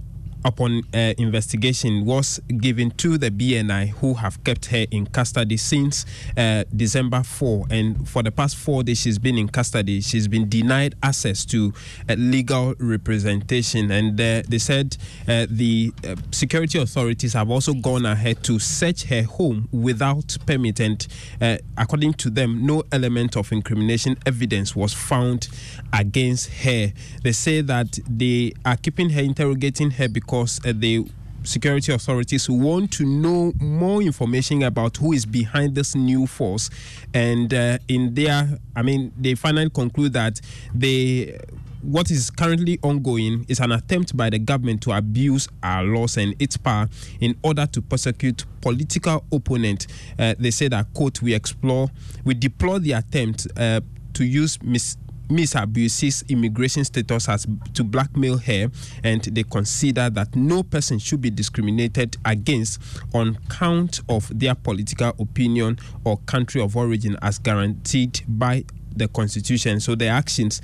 Speaker 35: upon uh, investigation, was given to the BNI, who have kept her in custody since uh, December 4. And for the past four days, she's been in custody. She's been denied access to uh, legal representation. And uh, they said uh, the uh, security authorities have also gone ahead to search her home without permit. And according to them, no element of incrimination evidence was found against her. They say that they are keeping her, interrogating her because uh, they security authorities who want to know more information about who is behind this new force and uh, in their i mean they finally conclude that they what is currently ongoing is an attempt by the government to abuse our laws and its power in order to persecute political opponent. Uh, they say that quote we explore we deplore the attempt uh, to use mis- Miss abuses immigration status as to blackmail her, and they consider that no person should be discriminated against on count of their political opinion or country of origin as guaranteed by the constitution. So their actions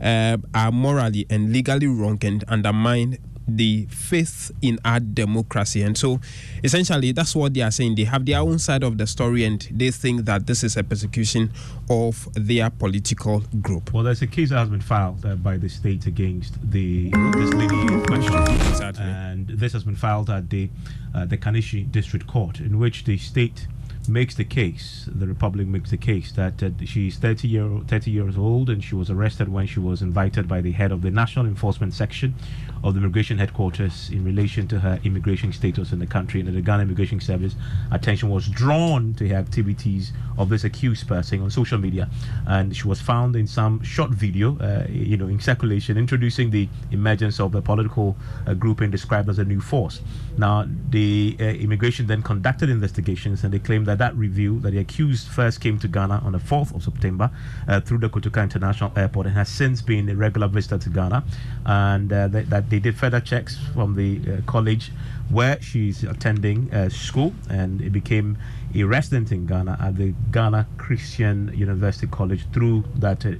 Speaker 35: uh, are morally and legally wrong and undermine the faith in our democracy. And so essentially, that's what they are saying. They have their own side of the story and they think that this is a persecution of their political group.
Speaker 9: Well, there's a case that has been filed uh, by the state against the this lady in question. Exactly. And this has been filed at the, uh, the Kaneshie District Court, in which the state makes the case, the Republic makes the case that uh, she's 30, year, 30 years old and she was arrested when she was invited by the head of the National Enforcement Section of the Immigration Headquarters in relation to her immigration status in the country. And the Ghana Immigration Service attention was drawn to her activities of this accused person on social media. And she was found in some short video, uh, you know, in circulation, introducing the emergence of the political uh, grouping described as a new force. Now, the uh, immigration then conducted investigations and they claimed that that review, that the accused first came to Ghana on the 4th of September uh, through the Kotoka International Airport and has since been a regular visitor to Ghana. And uh, that, that they did further checks from the uh, college where she's attending uh, school, and it became a resident in Ghana at the Ghana Christian University College through that uh,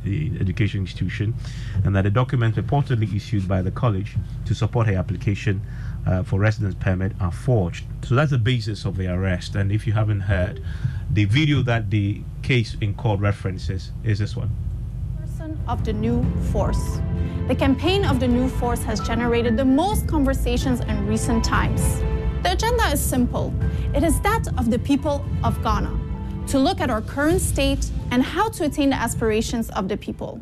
Speaker 9: education institution, and that a document reportedly issued by the college to support her application uh, for residence permit are forged. So that's the basis of the arrest. And if you haven't heard, the video that the case in court references is this one Person
Speaker 36: of the new force. The campaign of the new force has generated the most conversations in recent times. The agenda is simple. It is that of the people of Ghana to look at our current state and how to attain the aspirations of the people.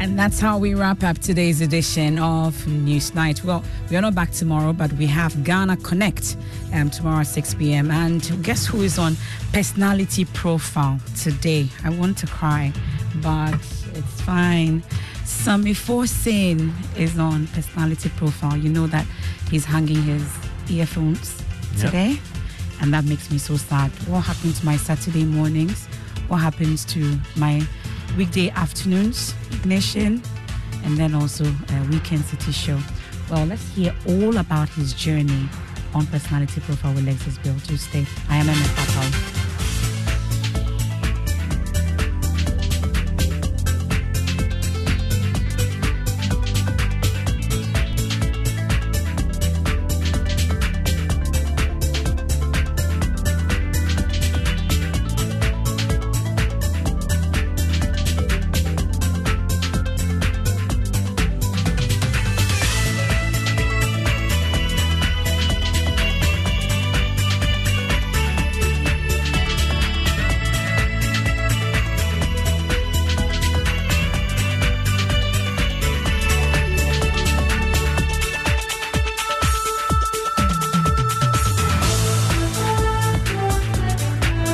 Speaker 1: And that's how we wrap up today's edition of News Night. Well, we are not back tomorrow, but we have Ghana Connect um, tomorrow at 6 p.m. And guess who is on Personality Profile today? I want to cry, but it's fine. Sammy Forson is on Personality Profile. You know that he's hanging his earphones today, yep. and that makes me so sad. What happened to my Saturday mornings? What happens to my weekday afternoons, Ignition, and then also a Weekend City Show. Well, let's hear all about his journey on Personality Profile with Lexis Bill. To stay. I am Emefa Apawu.